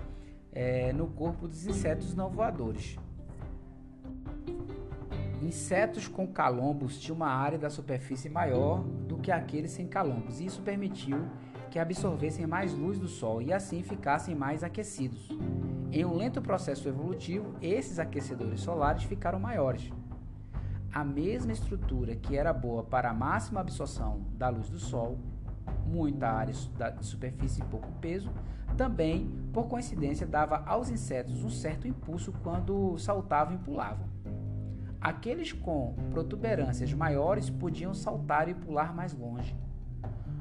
é, no corpo dos insetos não voadores. Insetos com calombos tinham uma área da superfície maior do que aqueles sem calombos, e isso permitiu que absorvessem mais luz do Sol e assim ficassem mais aquecidos. Em um lento processo evolutivo, esses aquecedores solares ficaram maiores. A mesma estrutura que era boa para a máxima absorção da luz do Sol, muita área de superfície e pouco peso, também, por coincidência, dava aos insetos um certo impulso quando saltavam e pulavam. Aqueles com protuberâncias maiores podiam saltar e pular mais longe.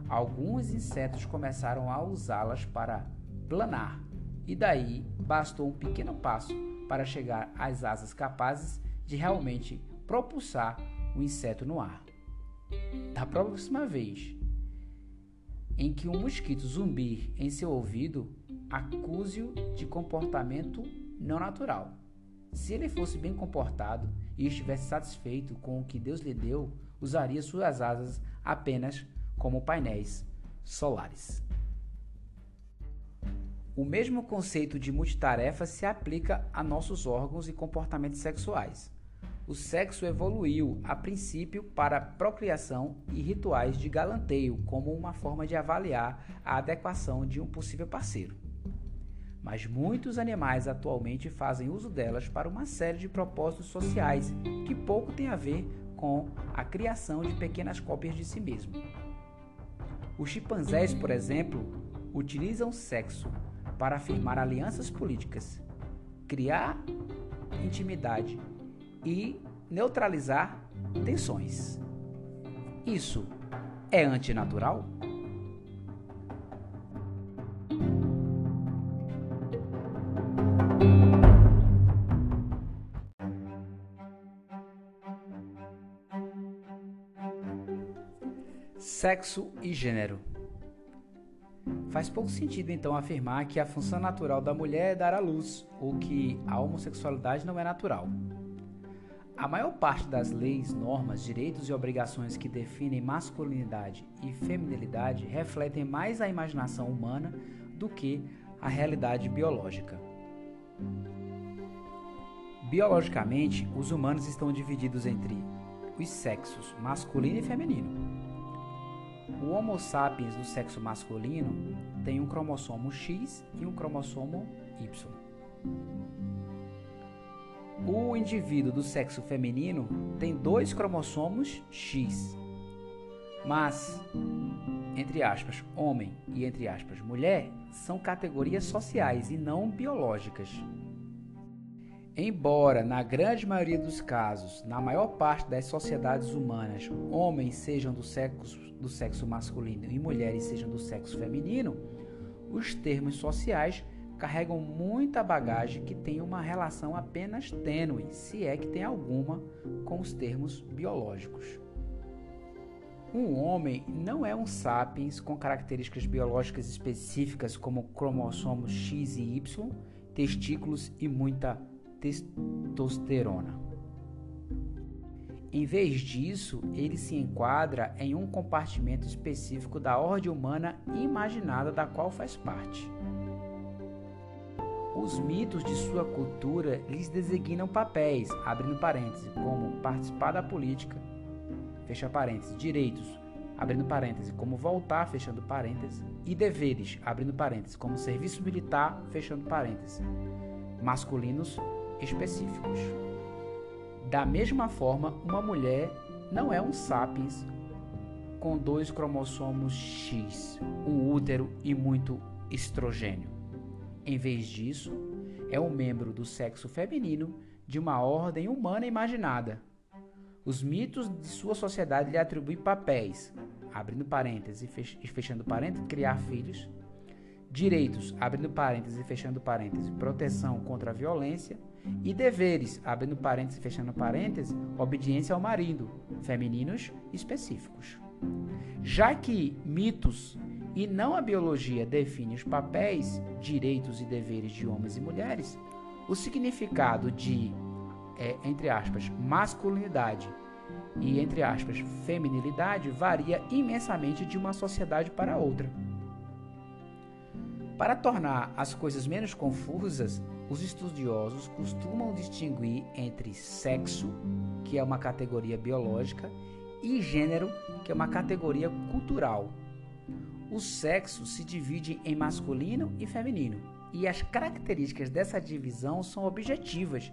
Alguns insetos começaram a usá-las para planar, e daí bastou um pequeno passo para chegar às asas capazes de realmente propulsar o inseto no ar. Da próxima vez em que um mosquito zumbir em seu ouvido, acuse-o de comportamento não natural. Se ele fosse bem comportado e estivesse satisfeito com o que Deus lhe deu, usaria suas asas apenas como painéis solares. O mesmo conceito de multitarefa se aplica a nossos órgãos e comportamentos sexuais. o sexo evoluiu, a princípio, para procriação e rituais de galanteio, como uma forma de avaliar a adequação de um possível parceiro. Mas muitos animais atualmente fazem uso delas para uma série de propósitos sociais que pouco tem a ver com a criação de pequenas cópias de si mesmo. Os chimpanzés, por exemplo, utilizam sexo para afirmar alianças políticas, criar intimidade e neutralizar tensões. Isso é antinatural? Sexo e gênero. Faz pouco sentido então afirmar que a função natural da mulher é dar à luz, ou que a homossexualidade não é natural. A maior parte das leis, normas, direitos e obrigações que definem masculinidade e feminilidade refletem mais a imaginação humana do que a realidade biológica. Biologicamente, os humanos estão divididos entre os sexos masculino e feminino. O Homo sapiens do sexo masculino tem um cromossomo X e um cromossomo Y. O indivíduo do sexo feminino tem dois cromossomos X. Mas, entre aspas, homem e entre aspas, mulher são categorias sociais e não biológicas. Embora, na grande maioria dos casos, na maior parte das sociedades humanas, homens sejam do sexo, do sexo masculino e mulheres sejam do sexo feminino, os termos sociais carregam muita bagagem que tem uma relação apenas tênue, se é que tem alguma, com os termos biológicos. Um homem não é um sapiens com características biológicas específicas como cromossomos X e Y, testículos e muita testosterona. Em vez disso, ele se enquadra em um compartimento específico da ordem humana imaginada da qual faz parte. Os mitos de sua cultura lhes designam papéis, abrindo parênteses, como participar da política, fecha parênteses, direitos, abrindo parênteses, como voltar, fechando parênteses, e deveres, abrindo parênteses, como serviço militar, fechando parênteses, masculinos específicos. Da mesma forma, uma mulher não é um sapiens com dois cromossomos X, um útero e muito estrogênio. Em vez disso, é um membro do sexo feminino de uma ordem humana imaginada. Os mitos de sua sociedade lhe atribuem papéis, abrindo parênteses e fechando parênteses, criar filhos, direitos, abrindo parênteses e fechando parênteses, proteção contra a violência, e deveres, abrindo parênteses e fechando parênteses, obediência ao marido, femininos específicos. Já que mitos e não a biologia define os papéis, direitos e deveres de homens e mulheres, o significado de, é, entre aspas, masculinidade e, entre aspas, feminilidade varia imensamente de uma sociedade para outra. Para tornar as coisas menos confusas, os estudiosos costumam distinguir entre sexo, que é uma categoria biológica, e gênero, que é uma categoria cultural. O sexo se divide em masculino e feminino, e as características dessa divisão são objetivas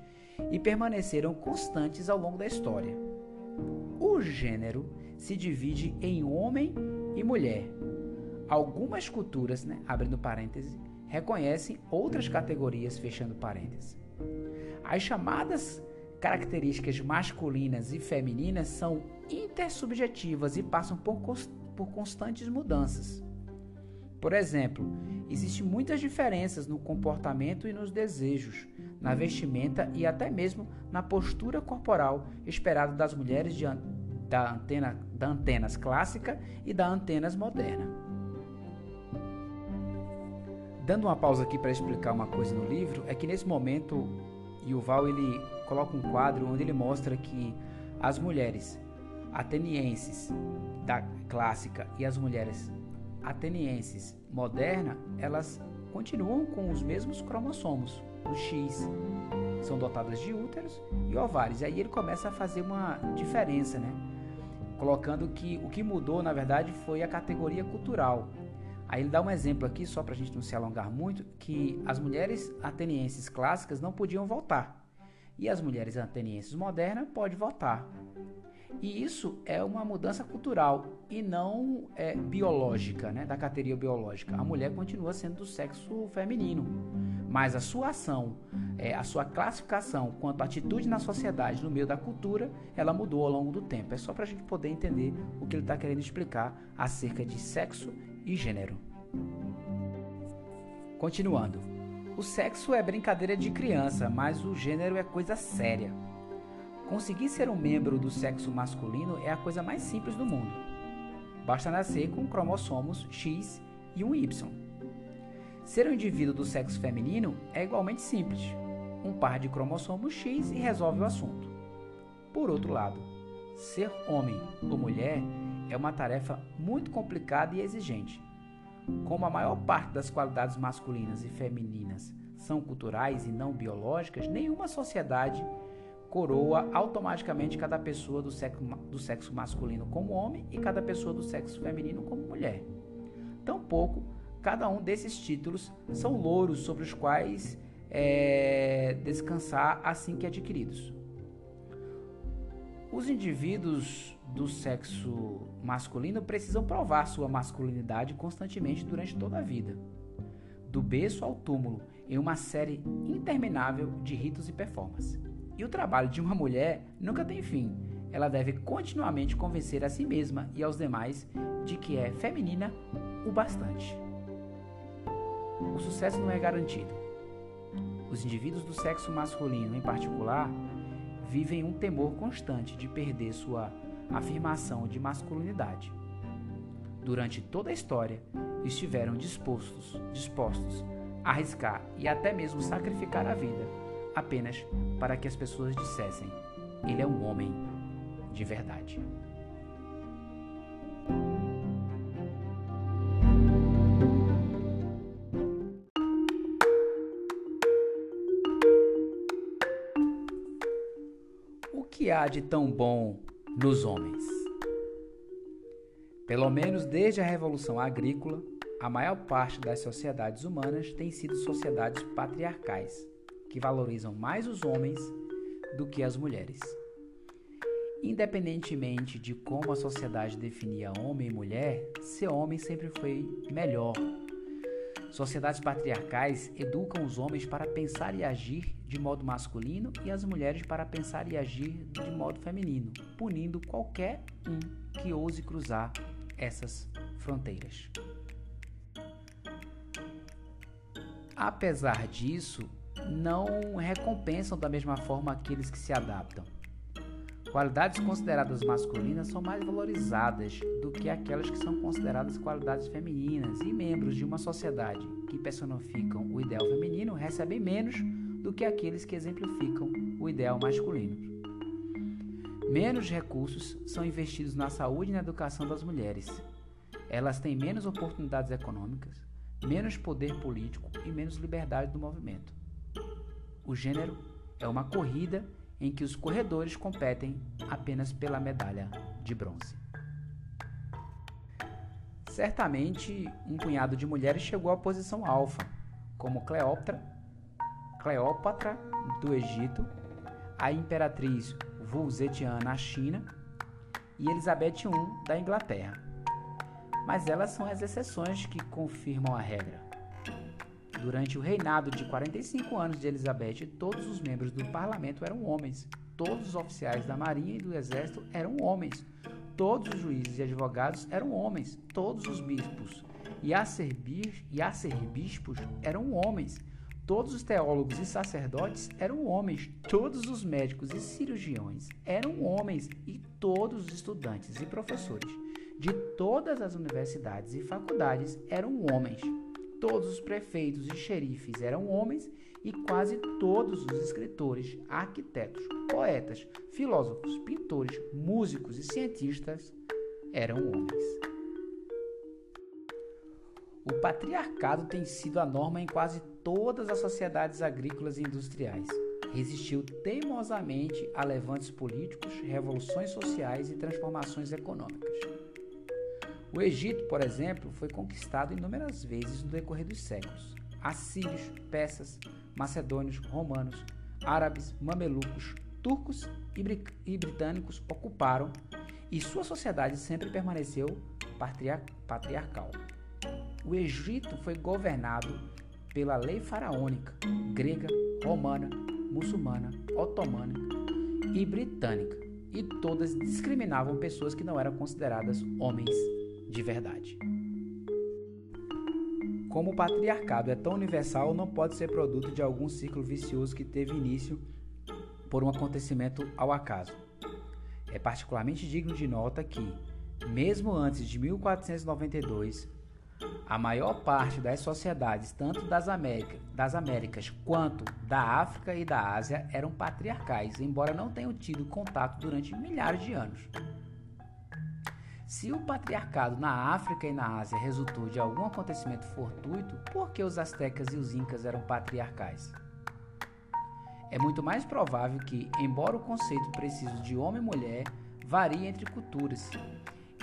e permaneceram constantes ao longo da história. O gênero se divide em homem e mulher. Algumas culturas, né, abrindo parênteses, reconhecem outras categorias, fechando parênteses. As chamadas características masculinas e femininas são intersubjetivas e passam por, por constantes mudanças. Por exemplo, existem muitas diferenças no comportamento e nos desejos, na vestimenta e até mesmo na postura corporal esperada das mulheres de, da, antena, da antenas clássica e da antenas moderna. Dando uma pausa aqui para explicar uma coisa no livro, é que nesse momento Yuval ele coloca um quadro onde ele mostra que as mulheres atenienses da clássica e as mulheres atenienses moderna, elas continuam com os mesmos cromossomos, do X. São dotadas de úteros e ovários. E aí ele começa a fazer uma diferença, né? Colocando que o que mudou, na verdade, foi a categoria cultural. Aí ele dá um exemplo aqui, só para a gente não se alongar muito, que as mulheres atenienses clássicas não podiam votar. E as mulheres atenienses modernas podem votar. E isso é uma mudança cultural e não é, biológica, né, da categoria biológica. A mulher continua sendo do sexo feminino, mas a sua ação, é, a sua classificação quanto à atitude na sociedade, no meio da cultura, ela mudou ao longo do tempo. É só para a gente poder entender o que ele está querendo explicar acerca de sexo e gênero. Continuando. O sexo é brincadeira de criança, mas o gênero é coisa séria. Conseguir ser um membro do sexo masculino é a coisa mais simples do mundo. Basta nascer com cromossomos X e um Y. Ser um indivíduo do sexo feminino é igualmente simples. Um par de cromossomos X e resolve o assunto. Por outro lado, ser homem ou mulher é uma tarefa muito complicada e exigente. Como a maior parte das qualidades masculinas e femininas são culturais e não biológicas, nenhuma sociedade coroa automaticamente cada pessoa do sexo, do sexo masculino como homem e cada pessoa do sexo feminino como mulher. Tampouco cada um desses títulos são louros sobre os quais é, descansar assim que adquiridos. Os indivíduos do sexo masculino precisam provar sua masculinidade constantemente durante toda a vida, do berço ao túmulo, em uma série interminável de ritos e performances. E o trabalho de uma mulher nunca tem fim. Ela deve continuamente convencer a si mesma e aos demais de que é feminina o bastante. O sucesso não é garantido. Os indivíduos do sexo masculino, em particular, vivem um temor constante de perder sua afirmação de masculinidade. Durante toda a história, estiveram dispostos, dispostos a arriscar e até mesmo sacrificar a vida apenas para que as pessoas dissessem: ele é um homem de verdade. O que há de tão bom nos homens? Pelo menos desde a Revolução Agrícola, a maior parte das sociedades humanas tem sido sociedades patriarcais que valorizam mais os homens do que as mulheres. Independentemente de como a sociedade definia homem e mulher, ser homem sempre foi melhor. Sociedades patriarcais educam os homens para pensar e agir de modo masculino e as mulheres para pensar e agir de modo feminino, punindo qualquer um que ouse cruzar essas fronteiras. Apesar disso, não recompensam da mesma forma aqueles que se adaptam. Qualidades consideradas masculinas são mais valorizadas do que aquelas que são consideradas qualidades femininas, e membros de uma sociedade que personificam o ideal feminino recebem menos do que aqueles que exemplificam o ideal masculino. Menos recursos são investidos na saúde e na educação das mulheres. Elas têm menos oportunidades econômicas, menos poder político e menos liberdade do movimento. O gênero é uma corrida em que os corredores competem apenas pela medalha de bronze. Certamente, um punhado de mulheres chegou à posição alfa, como Cleópatra, Cleópatra do Egito, a imperatriz Vulzetiana na China e Elizabeth I da Inglaterra. Mas elas são as exceções que confirmam a regra. Durante o reinado de 45 anos de Elizabeth, todos os membros do parlamento eram homens. Todos os oficiais da marinha e do exército eram homens. Todos os juízes e advogados eram homens. Todos os bispos e arcebispos eram homens. Todos os teólogos e sacerdotes eram homens. Todos os médicos e cirurgiões eram homens. E todos os estudantes e professores de todas as universidades e faculdades eram homens. Todos os prefeitos e xerifes eram homens e quase todos os escritores, arquitetos, poetas, filósofos, pintores, músicos e cientistas eram homens. O patriarcado tem sido a norma em quase todas as sociedades agrícolas e industriais. Resistiu teimosamente a levantes políticos, revoluções sociais e transformações econômicas. O Egito, por exemplo, foi conquistado inúmeras vezes no decorrer dos séculos. Assírios, persas, macedônios, romanos, árabes, mamelucos, turcos e, britânicos ocuparam e sua sociedade sempre permaneceu patriar patriarcal. O Egito foi governado pela lei faraônica, grega, romana, muçulmana, otomana e britânica, e todas discriminavam pessoas que não eram consideradas homens de verdade. Como o patriarcado é tão universal, não pode ser produto de algum ciclo vicioso que teve início por um acontecimento ao acaso. É particularmente digno de nota que, mesmo antes de 1492, a maior parte das sociedades, tanto das, América, das Américas quanto da África e da Ásia, eram patriarcais, embora não tenham tido contato durante milhares de anos. Se o patriarcado na África e na Ásia resultou de algum acontecimento fortuito, por que os astecas e os incas eram patriarcais? É muito mais provável que, embora o conceito preciso de homem e mulher varie entre culturas,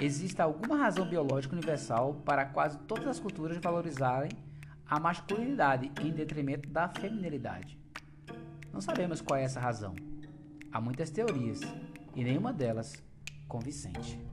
exista alguma razão biológica universal para quase todas as culturas valorizarem a masculinidade em detrimento da feminilidade. Não sabemos qual é essa razão. Há muitas teorias e nenhuma delas convincente.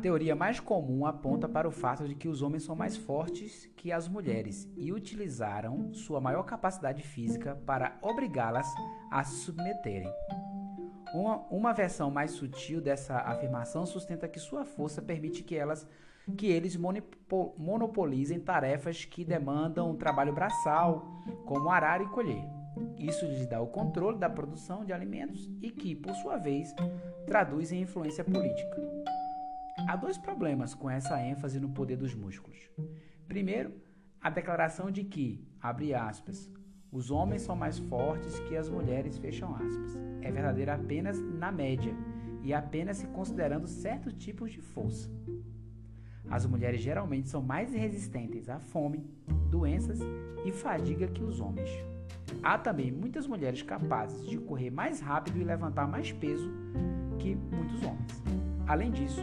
Teoria mais comum aponta para o fato de que os homens são mais fortes que as mulheres e utilizaram sua maior capacidade física para obrigá-las a se submeterem. Uma, uma, versão mais sutil dessa afirmação sustenta que sua força permite que elas que eles monopolizem tarefas que demandam trabalho braçal, como arar e colher. Isso lhes dá o controle da produção de alimentos e que, por sua vez, traduz em influência política. Há dois problemas com essa ênfase no poder dos músculos. Primeiro, a declaração de que, abre aspas, os homens são mais fortes que as mulheres, fecham aspas. É verdadeira apenas na média e apenas se considerando certos tipos de força. As mulheres geralmente são mais resistentes à fome, doenças e fadiga que os homens. Há também muitas mulheres capazes de correr mais rápido e levantar mais peso que muitos homens. Além disso,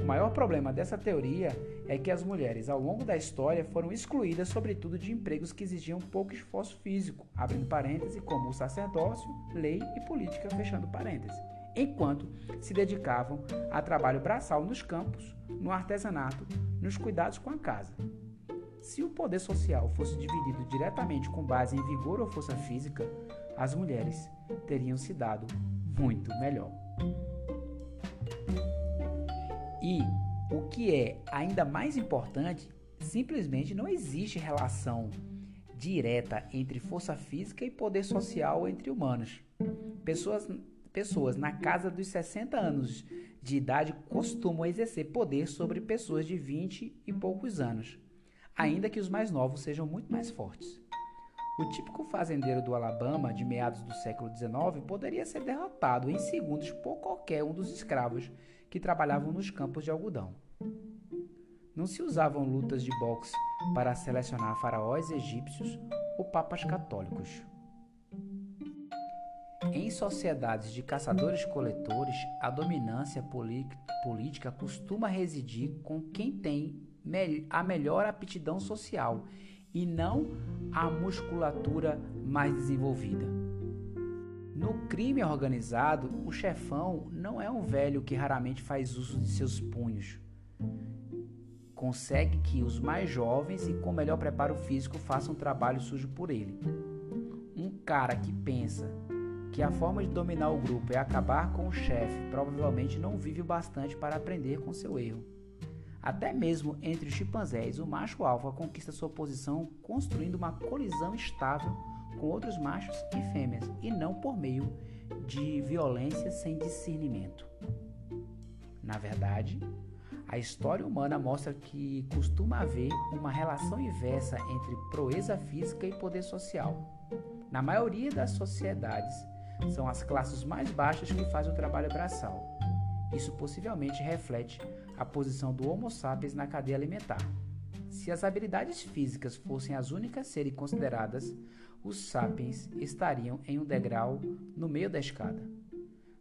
o maior problema dessa teoria é que as mulheres, ao longo da história, foram excluídas, sobretudo, de empregos que exigiam pouco esforço físico, abrindo parênteses, como o sacerdócio, lei e política, fechando parênteses, enquanto se dedicavam a trabalho braçal nos campos, no artesanato, nos cuidados com a casa. Se o poder social fosse dividido diretamente com base em vigor ou força física, as mulheres teriam se dado muito melhor. E o que é ainda mais importante, simplesmente não existe relação direta entre força física e poder social entre humanos. Pessoas, pessoas na casa dos 60 anos de idade costumam exercer poder sobre pessoas de 20 e poucos anos, ainda que os mais novos sejam muito mais fortes. O típico fazendeiro do Alabama de meados do século XIX poderia ser derrotado em segundos por qualquer um dos escravos que trabalhavam nos campos de algodão. Não se usavam lutas de boxe para selecionar faraós egípcios ou papas católicos. Em sociedades de caçadores-coletores, a dominância política costuma residir com quem tem a melhor aptidão social e não a musculatura mais desenvolvida. No crime organizado, o chefão não é um velho que raramente faz uso de seus punhos. Consegue que os mais jovens e com melhor preparo físico façam trabalho sujo por ele. Um cara que pensa que a forma de dominar o grupo é acabar com o chefe provavelmente não vive o bastante para aprender com seu erro. Até mesmo entre os chimpanzés, o macho alfa conquista sua posição construindo uma colisão estável com outros machos e fêmeas e não por meio de violência sem discernimento. Na verdade, a história humana mostra que costuma haver uma relação inversa entre proeza física e poder social. Na maioria das sociedades, são as classes mais baixas que fazem o trabalho braçal. Isso possivelmente reflete a posição do Homo sapiens na cadeia alimentar. Se as habilidades físicas fossem as únicas a serem consideradas, os sapiens estariam em um degrau no meio da escada.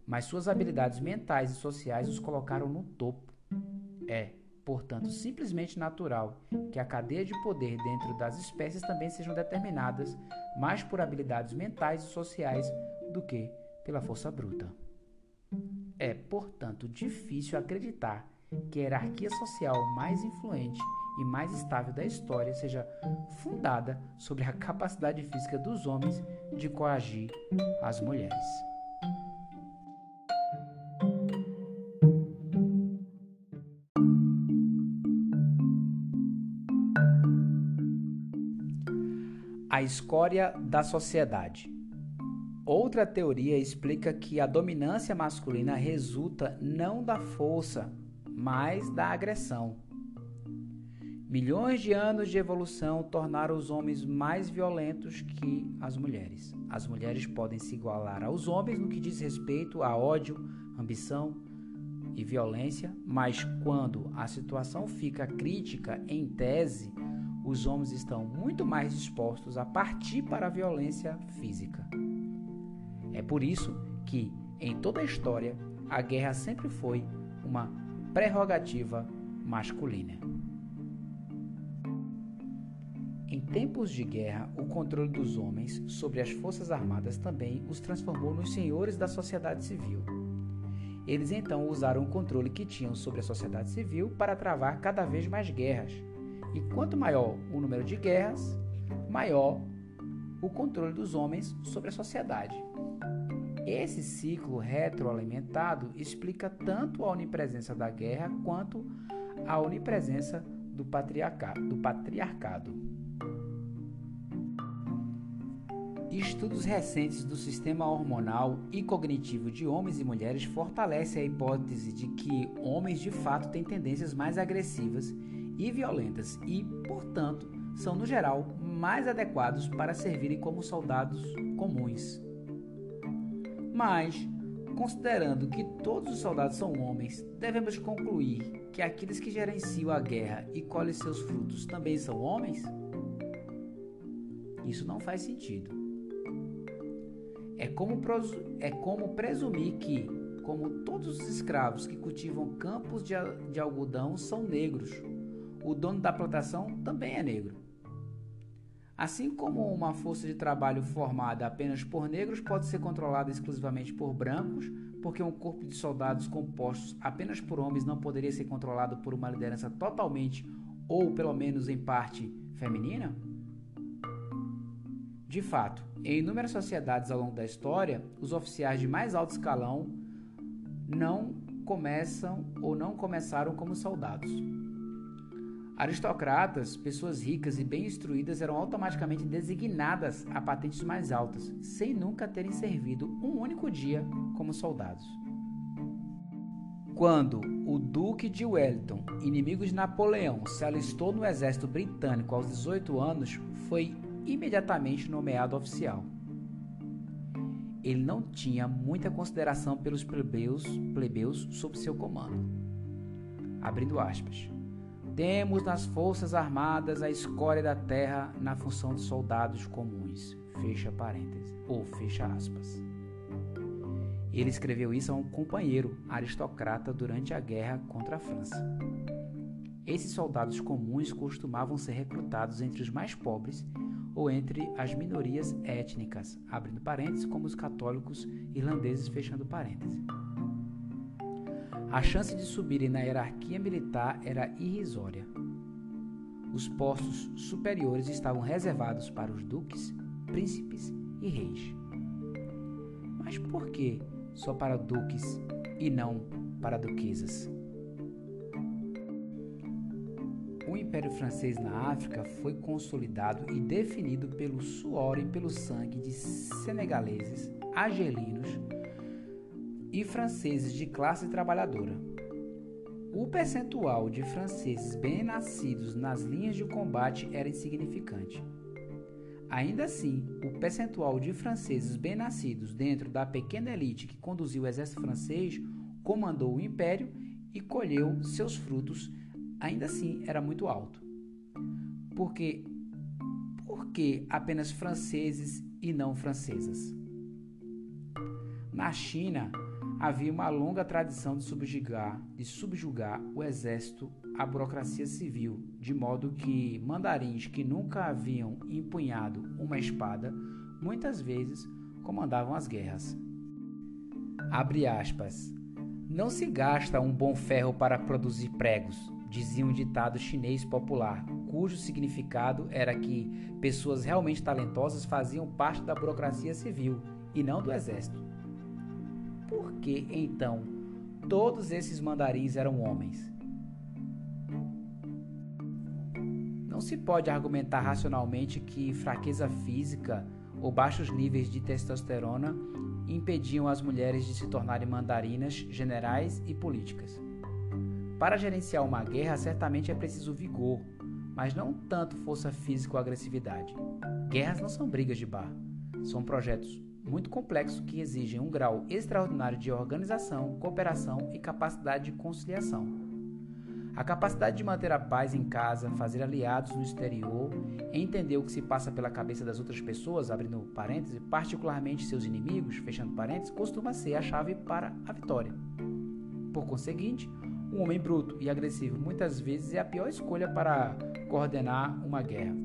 Mas suas habilidades mentais e sociais os colocaram no topo. É, portanto, simplesmente natural que a cadeia de poder dentro das espécies também sejam determinadas mais por habilidades mentais e sociais do que pela força bruta. É, portanto, difícil acreditar que a hierarquia social mais influente e mais estável da história seja fundada sobre a capacidade física dos homens de coagir as mulheres. A escória da sociedade. Outra teoria explica que a dominância masculina resulta não da força, mas da agressão. Milhões de anos de evolução tornaram os homens mais violentos que as mulheres. As mulheres podem se igualar aos homens no que diz respeito a ódio, ambição e violência, mas quando a situação fica crítica, em tese, os homens estão muito mais dispostos a partir para a violência física. É por isso que, em toda a história, a guerra sempre foi uma prerrogativa masculina. Em tempos de guerra, o controle dos homens sobre as forças armadas também os transformou nos senhores da sociedade civil. Eles então usaram o controle que tinham sobre a sociedade civil para travar cada vez mais guerras. E quanto maior o número de guerras, maior o controle dos homens sobre a sociedade. Esse ciclo retroalimentado explica tanto a onipresença da guerra quanto a onipresença do patriarcado. Do patriarcado. Estudos recentes do sistema hormonal e cognitivo de homens e mulheres fortalecem a hipótese de que homens de fato têm tendências mais agressivas e violentas e, portanto, são no geral mais adequados para servirem como soldados comuns. Mas, considerando que todos os soldados são homens, devemos concluir que aqueles que gerenciam a guerra e colhem seus frutos também são homens? Isso não faz sentido. É como, é como presumir que, como todos os escravos que cultivam campos de, de algodão são negros, o dono da plantação também é negro. Assim como uma força de trabalho formada apenas por negros pode ser controlada exclusivamente por brancos, porque um corpo de soldados compostos apenas por homens não poderia ser controlado por uma liderança totalmente ou pelo menos em parte feminina? De fato, em inúmeras sociedades ao longo da história, os oficiais de mais alto escalão não começam ou não começaram como soldados. Aristocratas, pessoas ricas e bem instruídas eram automaticamente designadas a patentes mais altas, sem nunca terem servido um único dia como soldados. Quando o Duque de Wellington, inimigo de Napoleão, se alistou no exército britânico aos 18 anos, foi imediatamente nomeado oficial. Ele não tinha muita consideração pelos plebeus, plebeus sob seu comando. Abrindo aspas. Temos nas Forças Armadas a escória da terra na função de soldados comuns. Fecha parênteses. Ou fecha aspas. Ele escreveu isso a um companheiro aristocrata durante a guerra contra a França. Esses soldados comuns costumavam ser recrutados entre os mais pobres ou entre as minorias étnicas, abrindo parênteses, como os católicos irlandeses, fechando parênteses. A chance de subirem na hierarquia militar era irrisória. Os postos superiores estavam reservados para os duques, príncipes e reis. Mas por que só para duques e não para duquesas? O Império Francês na África foi consolidado e definido pelo suor e pelo sangue de senegaleses, argelinos e franceses de classe trabalhadora. O percentual de franceses bem-nascidos nas linhas de combate era insignificante. Ainda assim, o percentual de franceses bem-nascidos dentro da pequena elite que conduziu o exército francês, comandou o império e colheu seus frutos, ainda assim era muito alto. Porque por que apenas franceses e não francesas? Na China, havia uma longa tradição de subjugar, de subjugar o exército à burocracia civil, de modo que mandarins que nunca haviam empunhado uma espada, muitas vezes comandavam as guerras. Abre aspas. Não se gasta um bom ferro para produzir pregos, dizia um ditado chinês popular, cujo significado era que pessoas realmente talentosas faziam parte da burocracia civil e não do exército. Por que então todos esses mandarins eram homens? Não se pode argumentar racionalmente que fraqueza física ou baixos níveis de testosterona impediam as mulheres de se tornarem mandarinas, generais e políticas. Para gerenciar uma guerra, certamente é preciso vigor, mas não tanto força física ou agressividade. Guerras não são brigas de bar, são projetos muito complexo que exigem um grau extraordinário de organização, cooperação e capacidade de conciliação. A capacidade de manter a paz em casa, fazer aliados no exterior, entender o que se passa pela cabeça das outras pessoas, abrindo parênteses, particularmente seus inimigos, fechando parênteses, costuma ser a chave para a vitória. Por conseguinte, um homem bruto e agressivo muitas vezes é a pior escolha para coordenar uma guerra.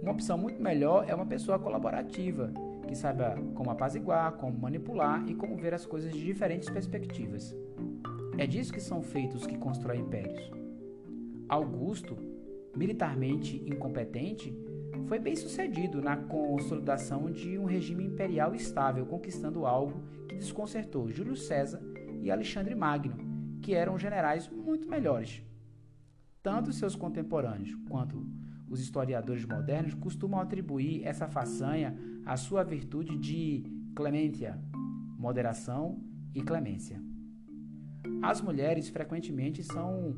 Uma opção muito melhor é uma pessoa colaborativa, que saiba como apaziguar, como manipular e como ver as coisas de diferentes perspectivas. É disso que são feitos os que constroem impérios. Augusto, militarmente incompetente, foi bem sucedido na consolidação de um regime imperial estável, conquistando algo que desconcertou Júlio César e Alexandre Magno, que eram generais muito melhores. Tanto seus contemporâneos quanto os historiadores modernos costumam atribuir essa façanha à sua virtude de clementia, moderação e clemência. As mulheres frequentemente são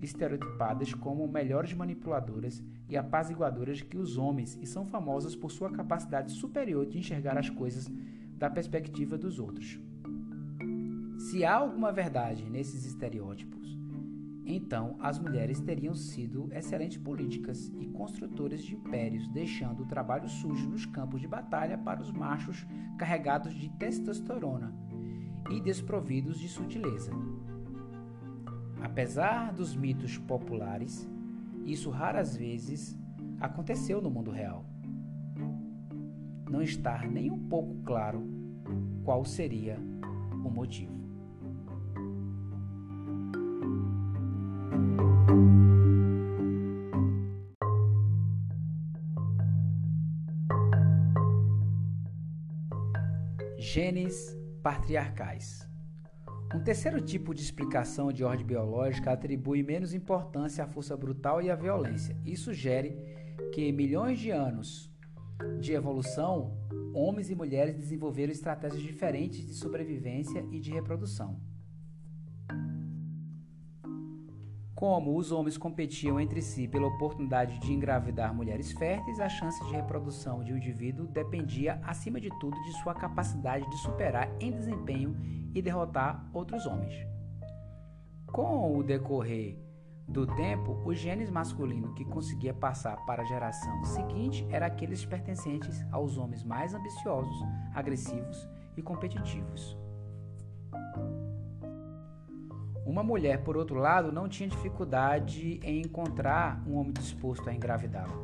estereotipadas como melhores manipuladoras e apaziguadoras que os homens e são famosas por sua capacidade superior de enxergar as coisas da perspectiva dos outros. Se há alguma verdade nesses estereótipos, então, as mulheres teriam sido excelentes políticas e construtoras de impérios, deixando o trabalho sujo nos campos de batalha para os machos carregados de testosterona e desprovidos de sutileza. Apesar dos mitos populares, isso raras vezes aconteceu no mundo real. Não está nem um pouco claro qual seria o motivo. Genes patriarcais. Um terceiro tipo de explicação de ordem biológica atribui menos importância à força brutal e à violência e sugere que milhões de anos de evolução, homens e mulheres desenvolveram estratégias diferentes de sobrevivência e de reprodução. Como os homens competiam entre si pela oportunidade de engravidar mulheres férteis, a chance de reprodução de um indivíduo dependia, acima de tudo, de sua capacidade de superar em desempenho e derrotar outros homens. Com o decorrer do tempo, o genes masculino que conseguia passar para a geração seguinte era aqueles pertencentes aos homens mais ambiciosos, agressivos e competitivos. Uma mulher, por outro lado, não tinha dificuldade em encontrar um homem disposto a engravidá-la.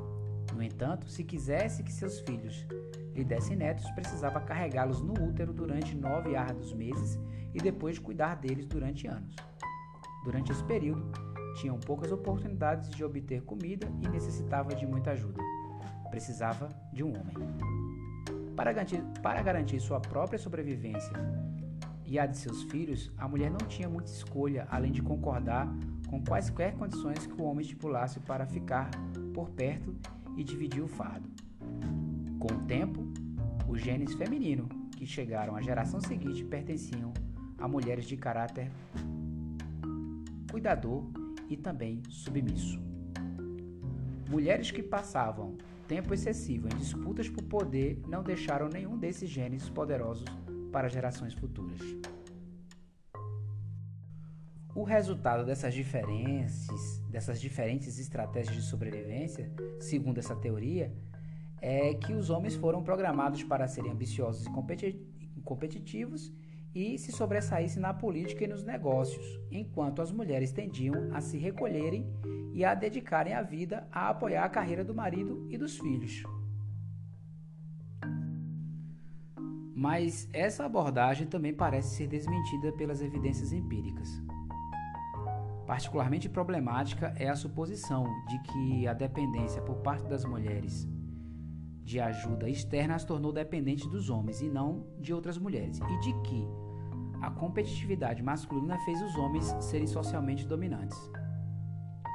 No entanto, se quisesse que seus filhos lhe dessem netos, precisava carregá-los no útero durante nove árduos meses e depois cuidar deles durante anos. Durante esse período, tinham poucas oportunidades de obter comida e necessitava de muita ajuda. Precisava de um homem. Para garantir, para garantir sua própria sobrevivência e a de seus filhos, a mulher não tinha muita escolha além de concordar com quaisquer condições que o homem estipulasse para ficar por perto e dividir o fardo. Com o tempo, os genes feminino que chegaram à geração seguinte pertenciam a mulheres de caráter cuidador e também submisso. Mulheres que passavam tempo excessivo em disputas por poder não deixaram nenhum desses genes poderosos para gerações futuras. O resultado dessas diferenças, dessas diferentes estratégias de sobrevivência, segundo essa teoria, é que os homens foram programados para serem ambiciosos e competitivos e se sobressaíssem na política e nos negócios, enquanto as mulheres tendiam a se recolherem e a dedicarem a vida a apoiar a carreira do marido e dos filhos. Mas essa abordagem também parece ser desmentida pelas evidências empíricas. Particularmente problemática é a suposição de que a dependência por parte das mulheres de ajuda externa as tornou dependentes dos homens e não de outras mulheres, e de que a competitividade masculina fez os homens serem socialmente dominantes.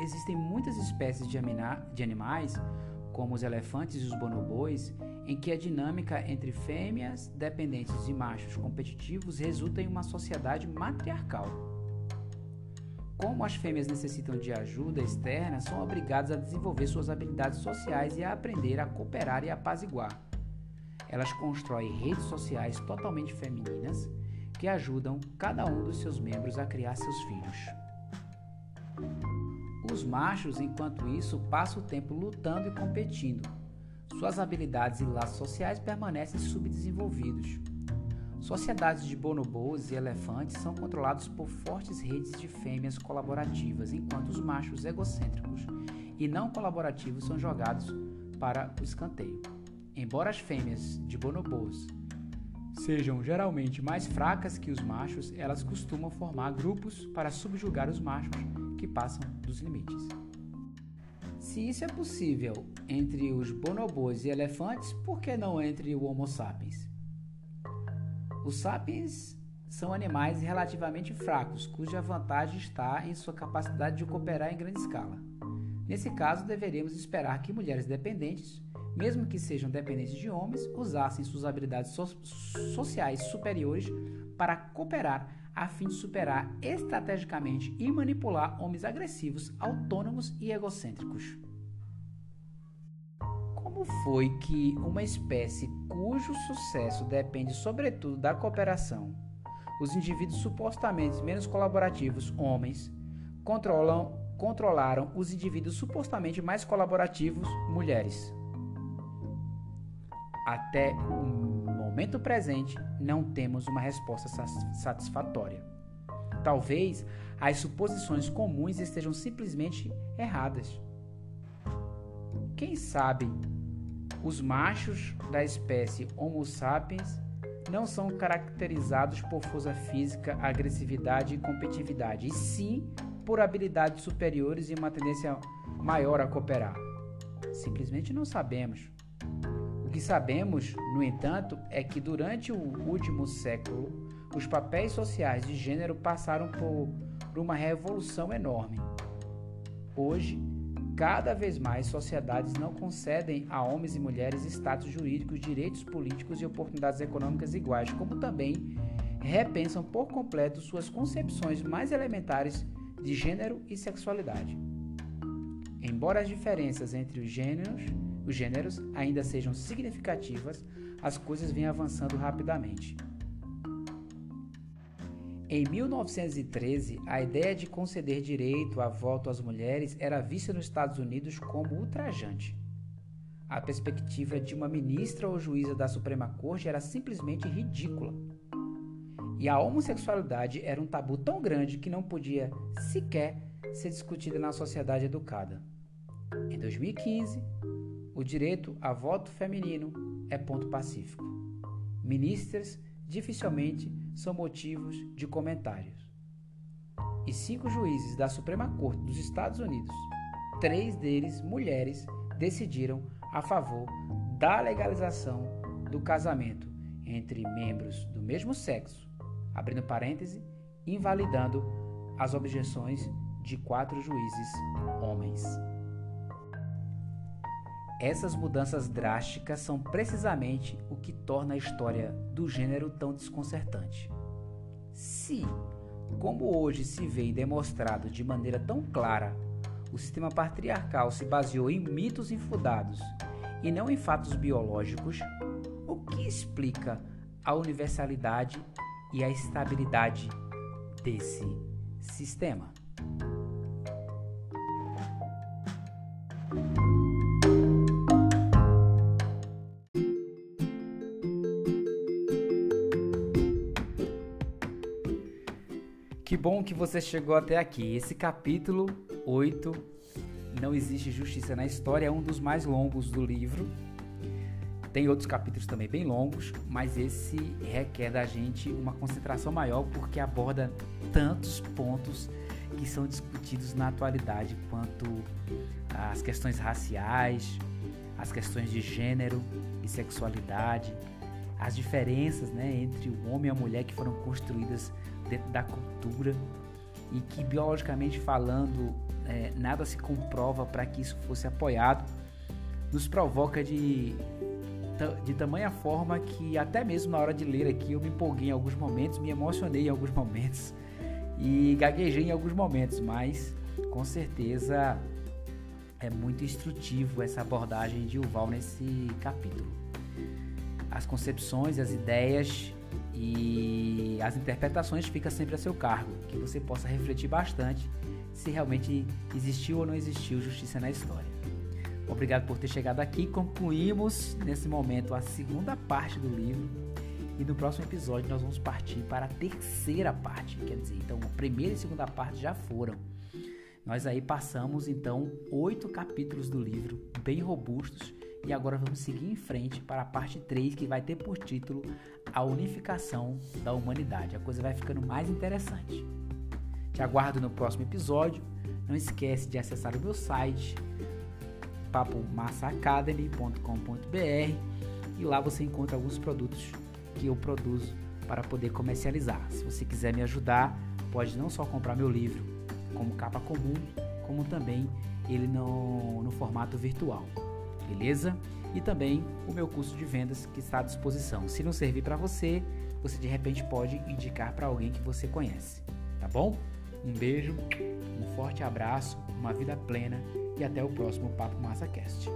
Existem muitas espécies de, animais, como os elefantes e os bonobos, em que a dinâmica entre fêmeas dependentes e machos competitivos resulta em uma sociedade matriarcal. Como as fêmeas necessitam de ajuda externa, são obrigadas a desenvolver suas habilidades sociais e a aprender a cooperar e apaziguar. Elas constroem redes sociais totalmente femininas que ajudam cada um dos seus membros a criar seus filhos. Os machos, enquanto isso, passam o tempo lutando e competindo. Suas habilidades e laços sociais permanecem subdesenvolvidos. Sociedades de bonobos e elefantes são controlados por fortes redes de fêmeas colaborativas, enquanto os machos egocêntricos e não colaborativos são jogados para o escanteio. Embora as fêmeas de bonobos sejam geralmente mais fracas que os machos, elas costumam formar grupos para subjugar os machos que passam dos limites. Se isso é possível entre os bonobos e elefantes, por que não entre o Homo sapiens? Os sapiens são animais relativamente fracos, cuja vantagem está em sua capacidade de cooperar em grande escala. Nesse caso, deveríamos esperar que mulheres dependentes, mesmo que sejam dependentes de homens, usassem suas habilidades so sociais superiores para cooperar a fim de superar estrategicamente e manipular homens agressivos, autônomos e egocêntricos. Como foi que uma espécie cujo sucesso depende sobretudo da cooperação, os indivíduos supostamente menos colaborativos, homens, controlam, controlaram os indivíduos supostamente mais colaborativos, mulheres? Até o momento presente, não temos uma resposta satisfatória. Talvez as suposições comuns estejam simplesmente erradas. Quem sabe os machos da espécie Homo sapiens não são caracterizados por força física, agressividade e competitividade, e sim por habilidades superiores e uma tendência maior a cooperar. Simplesmente não sabemos. O que sabemos, no entanto, é que durante o último século, os papéis sociais de gênero passaram por, uma revolução enorme. Hoje, Cada vez mais, sociedades não concedem a homens e mulheres status jurídicos, direitos políticos e oportunidades econômicas iguais, como também repensam por completo suas concepções mais elementares de gênero e sexualidade. Embora as diferenças entre os gêneros, os gêneros ainda sejam significativas, as coisas vêm avançando rapidamente. Em 1913, a ideia de conceder direito a voto às mulheres era vista nos Estados Unidos como ultrajante. A perspectiva de uma ministra ou juíza da Suprema Corte era simplesmente ridícula. E a homossexualidade era um tabu tão grande que não podia sequer ser discutida na sociedade educada. Em 2015, o direito a voto feminino é ponto pacífico. Ministras dificilmente são motivos de comentários. E cinco juízes da Suprema Corte dos Estados Unidos, três deles mulheres, decidiram a favor da legalização do casamento entre membros do mesmo sexo, abrindo parêntese, invalidando as objeções de quatro juízes homens. Essas mudanças drásticas são precisamente o que torna a história do gênero tão desconcertante. Se, como hoje se vê demonstrado de maneira tão clara, o sistema patriarcal se baseou em mitos infundados e não em fatos biológicos, o que explica a universalidade e a estabilidade desse sistema? Você chegou até aqui. Esse capítulo 8, Não Existe Justiça na História, é um dos mais longos do livro. Tem outros capítulos também bem longos, mas esse requer da gente uma concentração maior porque aborda tantos pontos que são discutidos na atualidade, quanto as questões raciais, as questões de gênero e sexualidade, as diferenças né, entre o homem e a mulher que foram construídas dentro da cultura e que biologicamente falando é, nada se comprova para que isso fosse apoiado, nos provoca de, de tamanha forma que até mesmo na hora de ler aqui eu me empolguei em alguns momentos, me emocionei em alguns momentos e gaguejei em alguns momentos, mas com certeza é muito instrutivo essa abordagem de Uval nesse capítulo. As concepções, as ideias e as interpretações ficam sempre a seu cargo, que você possa refletir bastante se realmente existiu ou não existiu justiça na história. Obrigado por ter chegado aqui. Concluímos nesse momento a segunda parte do livro e no próximo episódio nós vamos partir para a terceira parte. Quer dizer, então a primeira e a segunda parte já foram. Nós aí passamos então oito capítulos do livro, bem robustos, e agora vamos seguir em frente para a parte 3, que vai ter por título A Unificação da Humanidade. A coisa vai ficando mais interessante. Te aguardo no próximo episódio. Não esquece de acessar o meu site papomassaacademy.com.br e lá você encontra alguns produtos que eu produzo para poder comercializar. Se você quiser me ajudar, pode não só comprar meu livro como capa comum, como também ele no, no formato virtual beleza? E também o meu curso de vendas que está à disposição. Se não servir para você, você de repente pode indicar para alguém que você conhece, tá bom? Um beijo, um forte abraço, uma vida plena e até o próximo Papo MassaCast.